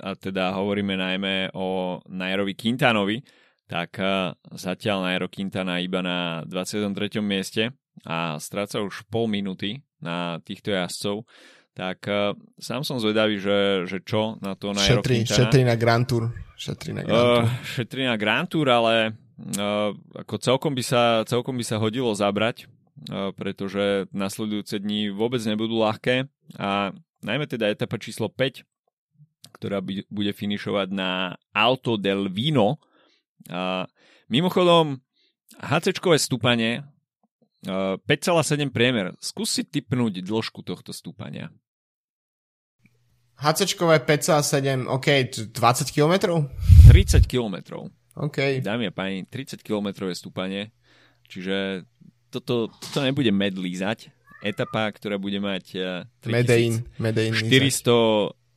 a teda hovoríme najmä o Nairovi Quintanovi, tak uh, zatiaľ Nairo Quintana iba na 23. mieste a stráca už pol minúty na týchto jazdcov, tak uh, sám som zvedavý, že, že čo na to Nairo šetri, Quintana. Šetri na Grand Tour. Šetri na Grand Tour. Uh, šetri na Grand Tour, ale uh, ako celkom by, sa, celkom by sa hodilo zabrať pretože nasledujúce dni vôbec nebudú ľahké a najmä teda etapa číslo 5, ktorá bude finišovať na Alto del Vino. A mimochodom, HC-čkové stúpanie 5,7 priemer. Skús si typnúť dĺžku tohto stúpania. HC-čkové 5,7, OK, 20 km? 30 km. OK. Dámy a páni, 30 km je stúpanie, čiže toto, toto nebude med lízať. Etapa, ktorá bude mať 3400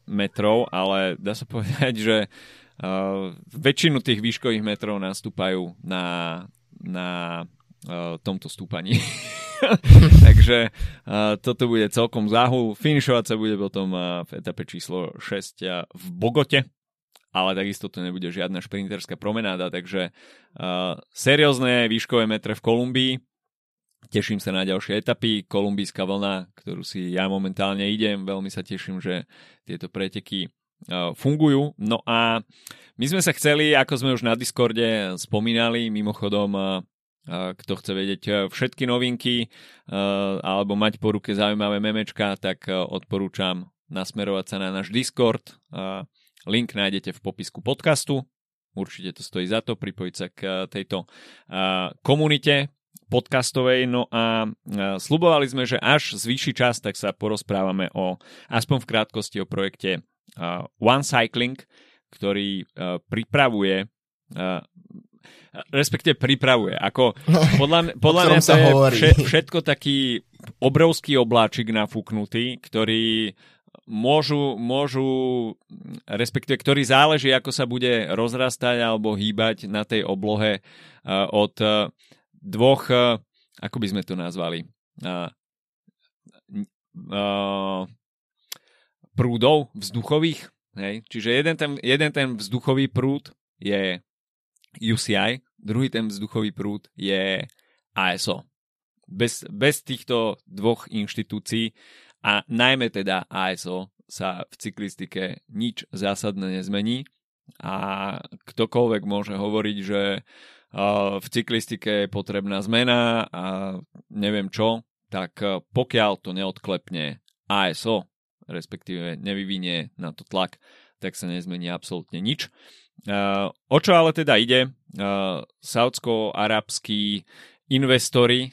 metrov, ale dá sa povedať, že uh, väčšinu tých výškových metrov nastúpajú na, na uh, tomto stúpaní. Takže uh, toto bude celkom záhu. Finišovať sa bude potom uh, v etape číslo 6 uh, v Bogote, ale takisto to nebude žiadna šprinterská promenáda, takže uh, seriózne výškové metre v Kolumbii, Teším sa na ďalšie etapy. Kolumbijská vlna, ktorú si ja momentálne idem. Veľmi sa teším, že tieto preteky fungujú. No a my sme sa chceli, ako sme už na Discorde spomínali, mimochodom kto chce vedieť všetky novinky alebo mať po ruke zaujímavé memečka, tak odporúčam nasmerovať sa na náš Discord. Link nájdete v popisku podcastu. Určite to stojí za to, pripojiť sa k tejto komunite podcastovej. No a slubovali sme, že až zvýši čas, tak sa porozprávame o, aspoň v krátkosti o projekte One Cycling, ktorý pripravuje respektive pripravuje. Ako podľa, podľa mňa to je vše, všetko taký obrovský obláčik nafúknutý, ktorý môžu, môžu, respektíve ktorý záleží, ako sa bude rozrastať alebo hýbať na tej oblohe od dvoch, eh, ako by sme to nazvali, uh, uh, prúdov vzduchových, Hej? Čiže jeden ten, jeden ten vzduchový prúd je UCI, druhý ten vzduchový prúd je ASO. Bez, bez týchto dvoch inštitúcií a najmä teda ASO sa v cyklistike nič zásadné nezmení a ktokoľvek môže hovoriť, že v cyklistike je potrebná zmena a neviem čo, tak pokiaľ to neodklepne ASO, respektíve nevyvinie na to tlak, tak sa nezmení absolútne nič. O čo ale teda ide? Saudsko-arabskí investori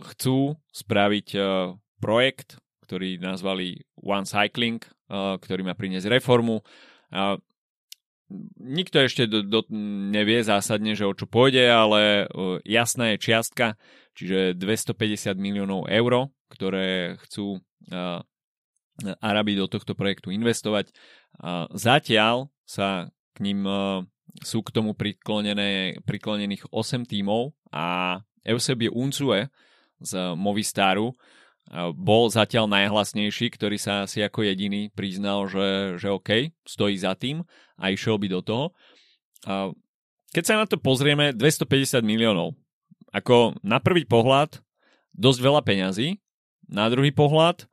chcú spraviť projekt, ktorý nazvali One Cycling, ktorý má priniesť reformu. Nikto ešte do, do, nevie zásadne, že o čo pôjde, ale jasná je čiastka, čiže 250 miliónov eur, ktoré chcú Arabi do tohto projektu investovať. Zatiaľ sa k ním sú k tomu priklonených 8 tímov a Eusebio Unzue z Movistaru bol zatiaľ najhlasnejší, ktorý sa asi ako jediný priznal, že, že OK, stojí za tým a išiel by do toho. Keď sa na to pozrieme, 250 miliónov. Ako na prvý pohľad dosť veľa peňazí, na druhý pohľad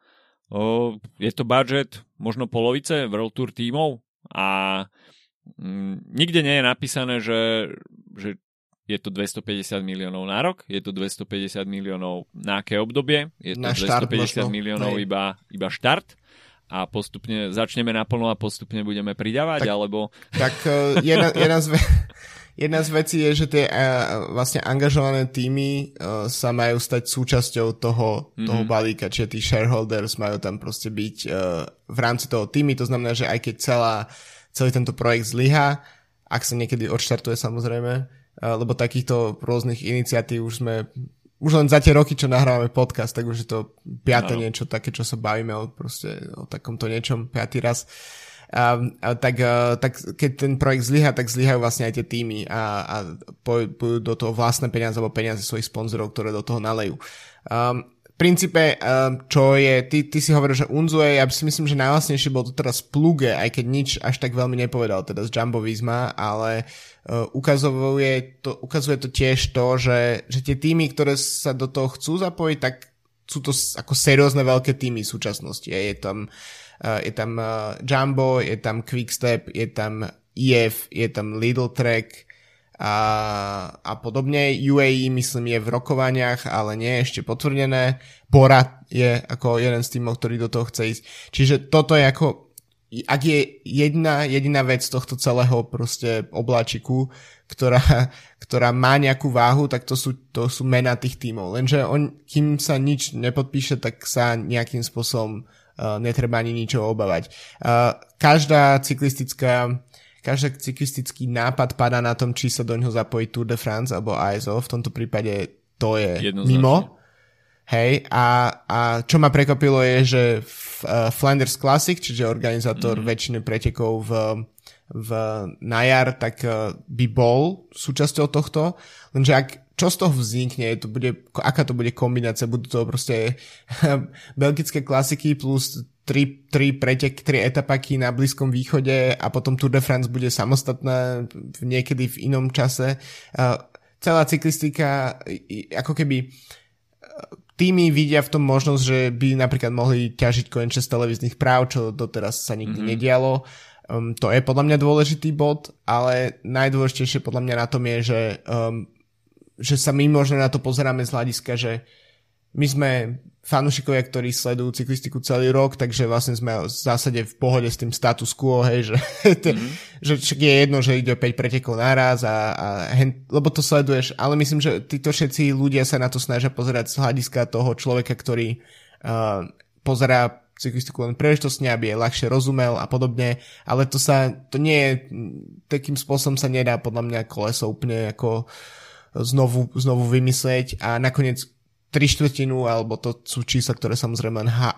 je to budget možno polovice World Tour tímov a m, nikde nie je napísané, že, že je to 250 miliónov na rok, je to 250 miliónov na aké obdobie, je to na 250 možno. miliónov iba, iba štart a postupne začneme naplno a postupne budeme pridávať, tak, alebo... Tak uh, jedna, jedna, z, jedna z vecí je, že tie uh, vlastne angažované týmy uh, sa majú stať súčasťou toho, mm-hmm. toho balíka, čiže tí shareholders majú tam proste byť uh, v rámci toho týmy, to znamená, že aj keď celá, celý tento projekt zlyha, ak sa niekedy odštartuje samozrejme, lebo takýchto rôznych iniciatív už sme už len za tie roky, čo nahrávame podcast, tak už je to piaté no. niečo také, čo sa bavíme o, proste, o takomto niečom piatý raz. A, a, tak, a, tak keď ten projekt zlyha, tak zlyhajú vlastne aj tie týmy a, a pôjdu do toho vlastné peniaze alebo peniaze svojich sponzorov, ktoré do toho nalejú. Um, princípe, um, čo je, ty, ty si hovoril, že Unzue, ja si myslím, že najvlastnejšie bol to teraz Pluge, aj keď nič až tak veľmi nepovedal teda z Jumbo Visma, ale uh, ukazuje, to, ukazuje to tiež to, že, že tie týmy, ktoré sa do toho chcú zapojiť, tak sú to ako seriózne veľké týmy v súčasnosti. Je, tam, je tam uh, Jumbo, je tam Quickstep, je tam EF, je tam Lidl Track, a, a podobne. UAE myslím je v rokovaniach, ale nie je ešte potvrdené. Bora je ako jeden z týmov, ktorý do toho chce ísť. Čiže toto je ako, ak je jedna, jediná vec tohto celého proste obláčiku, ktorá, ktorá má nejakú váhu, tak to sú, to sú mena tých tímov. Lenže on, kým sa nič nepodpíše, tak sa nejakým spôsobom uh, netreba ani ničo obávať. Uh, každá cyklistická každý cyklistický nápad padá na tom, či sa do ňoho zapojí Tour de France alebo ASO. V tomto prípade to je mimo. Hej, a, a čo ma prekvapilo je, že uh, Flanders Classic, čiže organizátor mm-hmm. väčšiny pretekov v, v, na jar, tak uh, by bol súčasťou tohto, lenže ak čo z toho vznikne, to bude, aká to bude kombinácia, budú to proste belgické klasiky plus tri, tri pretek, tri etapaky na Blízkom východe a potom Tour de France bude samostatná niekedy v inom čase. Celá cyklistika, ako keby týmy vidia v tom možnosť, že by napríklad mohli ťažiť konečne z televíznych práv, čo doteraz sa nikdy mm-hmm. nedialo. Um, to je podľa mňa dôležitý bod, ale najdôležitejšie podľa mňa na tom je, že, um, že sa my možno na to pozeráme z hľadiska, že my sme fanúšikovia, ktorí sledujú cyklistiku celý rok, takže vlastne sme v zásade v pohode s tým status quo, hej, že, mm-hmm. že je jedno, že ide o 5 pretekov naraz a, a hen, lebo to sleduješ, ale myslím, že títo všetci ľudia sa na to snažia pozerať z hľadiska toho človeka, ktorý uh, pozerá cyklistiku len príležitostne, aby je ľahšie rozumel a podobne, ale to sa, to nie je, takým spôsobom sa nedá podľa mňa koleso úplne ako znovu, znovu vymyslieť a nakoniec tri štvrtinu, alebo to sú čísla, ktoré samozrejme len, ha,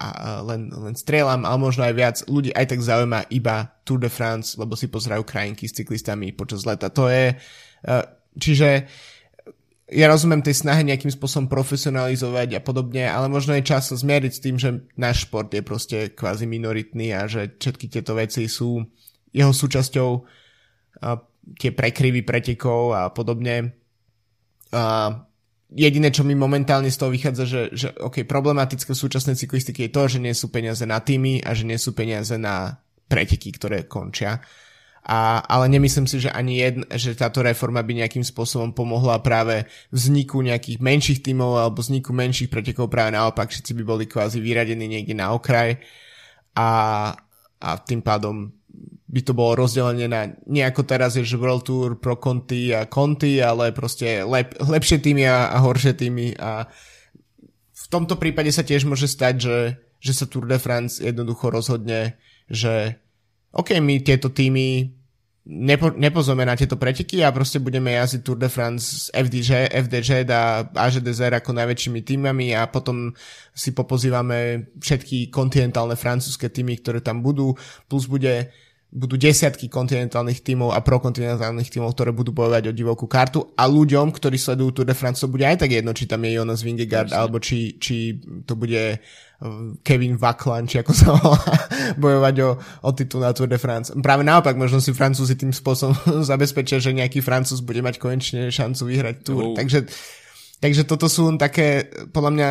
len, len strieľam, ale možno aj viac. Ľudí aj tak zaujíma iba Tour de France, lebo si pozerajú krajinky s cyklistami počas leta. To je, e, čiže ja rozumiem tej snahe nejakým spôsobom profesionalizovať a podobne, ale možno je čas zmieriť s tým, že náš šport je proste kvázi minoritný a že všetky tieto veci sú jeho súčasťou tie prekryvy pretekov a podobne. Jediné, čo mi momentálne z toho vychádza, že, že OK, problematické v súčasnej cyklistike je to, že nie sú peniaze na týmy a že nie sú peniaze na preteky, ktoré končia. A, ale nemyslím si, že ani jedna, že táto reforma by nejakým spôsobom pomohla práve vzniku nejakých menších tímov alebo vzniku menších pretekov, práve naopak, všetci by boli kvázi vyradení niekde na okraj a, a tým pádom by to bolo rozdelenie na nejako teraz je, že World Tour pro Conti a Conti, ale proste lep, lepšie týmy a, a horšie týmy. A v tomto prípade sa tiež môže stať, že, že sa Tour de France jednoducho rozhodne, že OK, my tieto týmy nepo, nepozveme na tieto preteky a proste budeme jazdiť Tour de France FDG, FDG a AŽDZ ako najväčšími týmami a potom si popozývame všetky kontinentálne francúzske týmy, ktoré tam budú, plus bude budú desiatky kontinentálnych tímov a prokontinentálnych tímov, ktoré budú bojovať o divokú kartu a ľuďom, ktorí sledujú Tour de France, to bude aj tak jedno, či tam je Jonas Vingegaard, alebo či, či to bude Kevin Vaklan, či ako sa volá, bojovať o, o titul na Tour de France. Práve naopak, možno si Francúzi tým spôsobom zabezpečia, že nejaký Francúz bude mať konečne šancu vyhrať Tour. Uh. Takže, takže toto sú také, podľa mňa,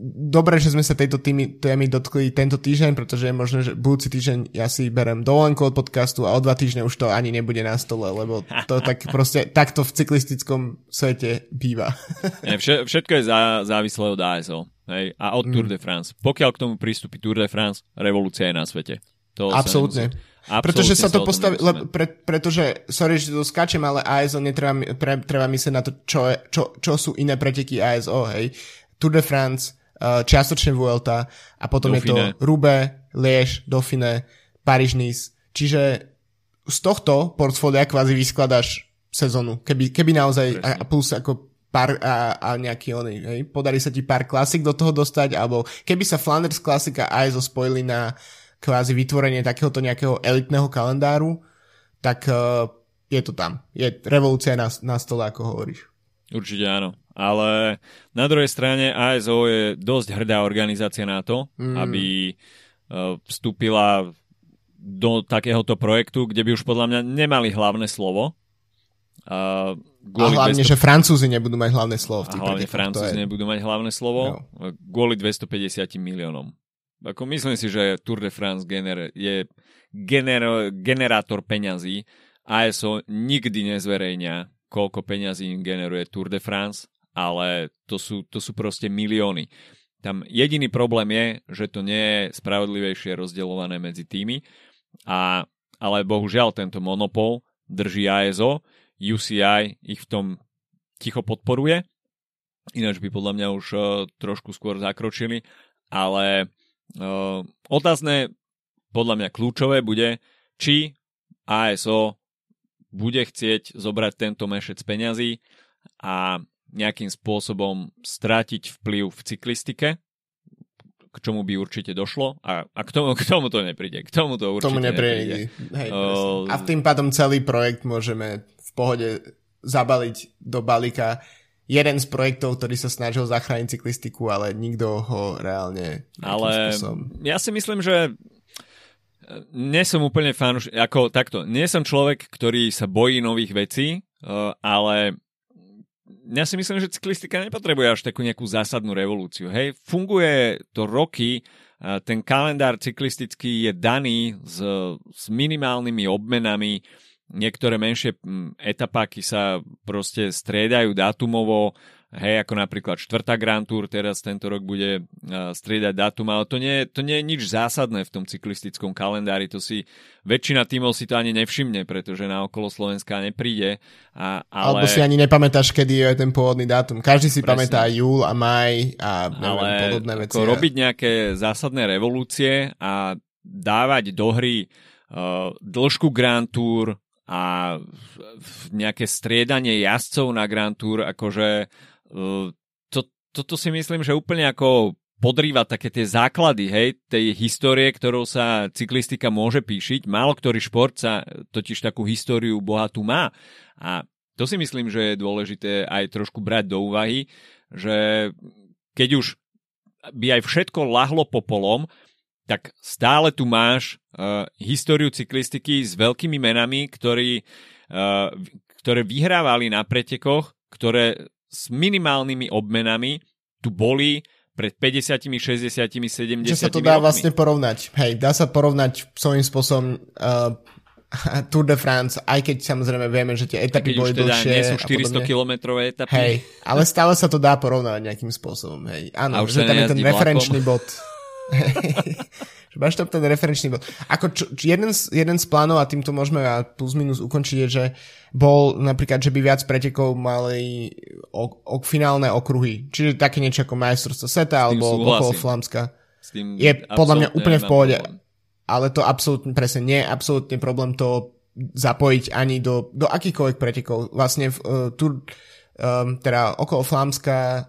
dobre, že sme sa tejto týmy, témy dotkli tento týždeň, pretože je možné, že budúci týždeň ja si berem dovolenku od podcastu a o dva týždne už to ani nebude na stole, lebo to tak proste takto v cyklistickom svete býva. všetko je závislé od ASO. Hej, a od mm. Tour de France. Pokiaľ k tomu prístupí Tour de France, revolúcia je na svete. To Absolútne. Absolutne pretože sa to postaví, le, pre, pretože, sorry, že to skáčem, ale ASO netreba, pre, treba myslieť na to, čo, je, čo, čo sú iné preteky ASO, hej. Tour de France, čiastočne Vuelta a potom Dauphine. je to Rube, Liež, Dauphine, Paris Nice. Čiže z tohto portfólia kvázi vyskladaš sezónu. Keby, keby naozaj, a plus ako pár a, a nejaký oný, hej, podarí sa ti pár klasik do toho dostať, alebo keby sa Flanders klasika aj zo spojili na kvázi vytvorenie takéhoto nejakého elitného kalendáru, tak uh, je to tam. Je revolúcia na, na stole, ako hovoríš. Určite áno. Ale na druhej strane ASO je dosť hrdá organizácia na to, mm. aby uh, vstúpila do takéhoto projektu, kde by už podľa mňa nemali hlavné slovo, Uh, a hlavne, 200... že Francúzi nebudú mať hlavné slovo. V a hlavne Francúzi je... nebudú mať hlavné slovo no. kvôli 250 miliónom. Ako myslím si, že Tour de France gener- je gener- generátor peňazí. ASO nikdy nezverejňa, koľko peňazí generuje Tour de France, ale to sú, to sú proste milióny. Tam jediný problém je, že to nie je spravodlivejšie rozdeľované medzi tými, a, ale bohužiaľ tento monopol drží ASO, UCI ich v tom ticho podporuje, ináč by podľa mňa už uh, trošku skôr zakročili, ale uh, otázne, podľa mňa kľúčové bude, či ASO bude chcieť zobrať tento mešec peňazí a nejakým spôsobom strátiť vplyv v cyklistike, k čomu by určite došlo a, a k, tomu, k tomu to nepríde. K tomu to určite tomu nepríde. nepríde. Hej, uh, a tým pádom celý projekt môžeme pohode zabaliť do balíka jeden z projektov, ktorý sa snažil zachrániť cyklistiku, ale nikto ho reálne... Ale spôsobom... ja si myslím, že nie som úplne fanúš, ako takto, nie som človek, ktorý sa bojí nových vecí, e, ale ja si myslím, že cyklistika nepotrebuje až takú nejakú zásadnú revolúciu. Hej, funguje to roky, ten kalendár cyklistický je daný s, s minimálnymi obmenami, niektoré menšie mm, etapáky sa proste striedajú dátumovo, hej, ako napríklad štvrtá Grand Tour teraz tento rok bude striedať dátum, ale to nie, to nie je nič zásadné v tom cyklistickom kalendári, to si väčšina tímov si to ani nevšimne, pretože na okolo Slovenska nepríde. A, ale... Alebo si ani nepamätáš, kedy je ten pôvodný dátum. Každý si Presne. pamätá júl a maj a neviem, ale podobné veci. Ako robiť nejaké zásadné revolúcie a dávať do hry uh, dĺžku Grand Tour, a nejaké striedanie jazdcov na Grand Tour, akože e, to, toto si myslím, že úplne ako podrýva také tie základy, hej, tej histórie, ktorou sa cyklistika môže píšiť. Málo ktorý šport sa totiž takú históriu bohatú má. A to si myslím, že je dôležité aj trošku brať do úvahy, že keď už by aj všetko lahlo popolom, tak stále tu máš uh, históriu cyklistiky s veľkými menami, ktorí, uh, ktoré vyhrávali na pretekoch, ktoré s minimálnymi obmenami tu boli pred 50, 60, 70 Čo sa to dá rokmi. vlastne porovnať. Hej, dá sa porovnať svojím spôsobom uh, Tour de France, aj keď samozrejme vieme, že tie etapy boli teda dlhšie. nie sú 400 kilometrové etapy. Hej, ale stále sa to dá porovnať nejakým spôsobom. Hej. Áno, že tam je ten nejazdí referenčný bod. že máš tam ten referenčný bod. Ako čo, jeden, z, jeden z plánov, a týmto môžeme plus minus ukončiť, je, že bol napríklad, že by viac pretekov mali ok, ok, finálne okruhy. Čiže také niečo ako majstrovstvo sveta alebo okolo Flamska. Je podľa mňa úplne v pohode. Problém ale to absolútne presne nie je absolútne problém to zapojiť ani do, do akýchkoľvek pretekov. Vlastne v, uh, tu, um, teda okolo Flámska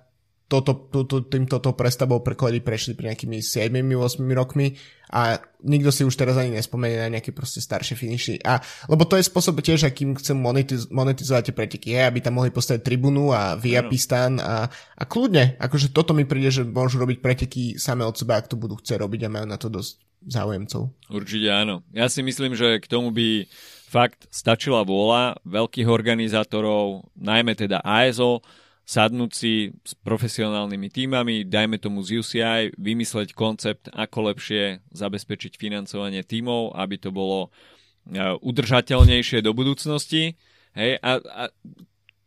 toto, toto, týmto to prestavbou preklady prešli pri nejakými 7-8 rokmi a nikto si už teraz ani nespomenie na nejaké proste staršie finiši. A, lebo to je spôsob tiež, akým chcem monetiz- monetizovať tie preteky, je, aby tam mohli postaviť tribunu a Viapistan a, a kľudne, akože toto mi príde, že môžu robiť preteky same od seba, ak to budú chcieť robiť a majú na to dosť záujemcov. Určite áno. Ja si myslím, že k tomu by fakt stačila vôľa veľkých organizátorov, najmä teda ASO, sadnúť si s profesionálnymi týmami, dajme tomu z UCI, vymysleť koncept, ako lepšie zabezpečiť financovanie týmov, aby to bolo e, udržateľnejšie do budúcnosti. Hej, a, a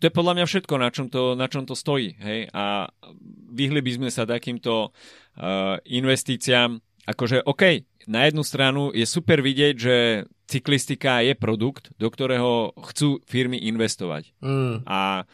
to je podľa mňa všetko, na čom to, na čom to stojí. Hej, a vyhli by sme sa takýmto uh, investíciám akože OK, na jednu stranu je super vidieť, že cyklistika je produkt, do ktorého chcú firmy investovať. Mm. A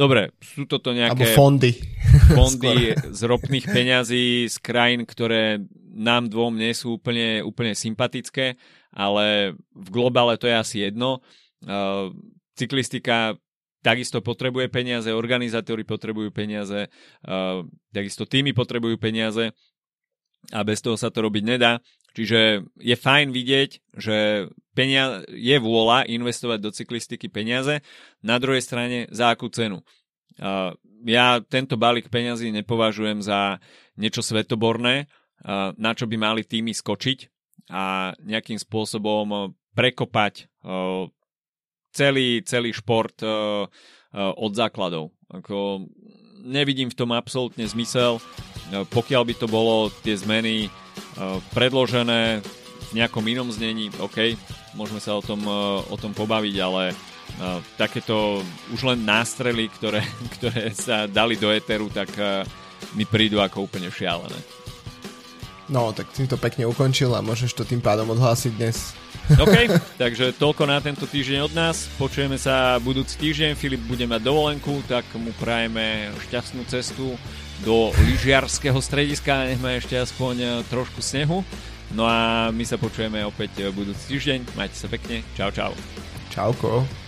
dobre, sú toto nejaké... Alebo fondy. Fondy z ropných peňazí z krajín, ktoré nám dvom nie sú úplne, úplne sympatické, ale v globále to je asi jedno. Uh, cyklistika takisto potrebuje peniaze, organizátori potrebujú peniaze, uh, takisto týmy potrebujú peniaze a bez toho sa to robiť nedá. Čiže je fajn vidieť, že penia- je vôľa investovať do cyklistiky peniaze, na druhej strane za akú cenu. Uh, ja tento balík peňazí nepovažujem za niečo svetoborné, uh, na čo by mali týmy skočiť a nejakým spôsobom prekopať uh, celý, celý šport od základov. Ako, nevidím v tom absolútne zmysel. E, pokiaľ by to bolo tie zmeny e, predložené v nejakom inom znení, OK, môžeme sa o tom, e, o tom pobaviť, ale takéto už len nástrely, ktoré, ktoré sa dali do éteru, tak mi prídu ako úplne šialené. No, tak si to pekne ukončil a môžeš to tým pádom odhlásiť dnes. OK, takže toľko na tento týždeň od nás. Počujeme sa budúci týždeň. Filip bude mať dovolenku, tak mu prajeme šťastnú cestu do lyžiarského strediska. Nech má ešte aspoň e, trošku snehu. No a my sa počujeme opäť budúci týždeň. Majte sa pekne. Čau, čau. Čauko.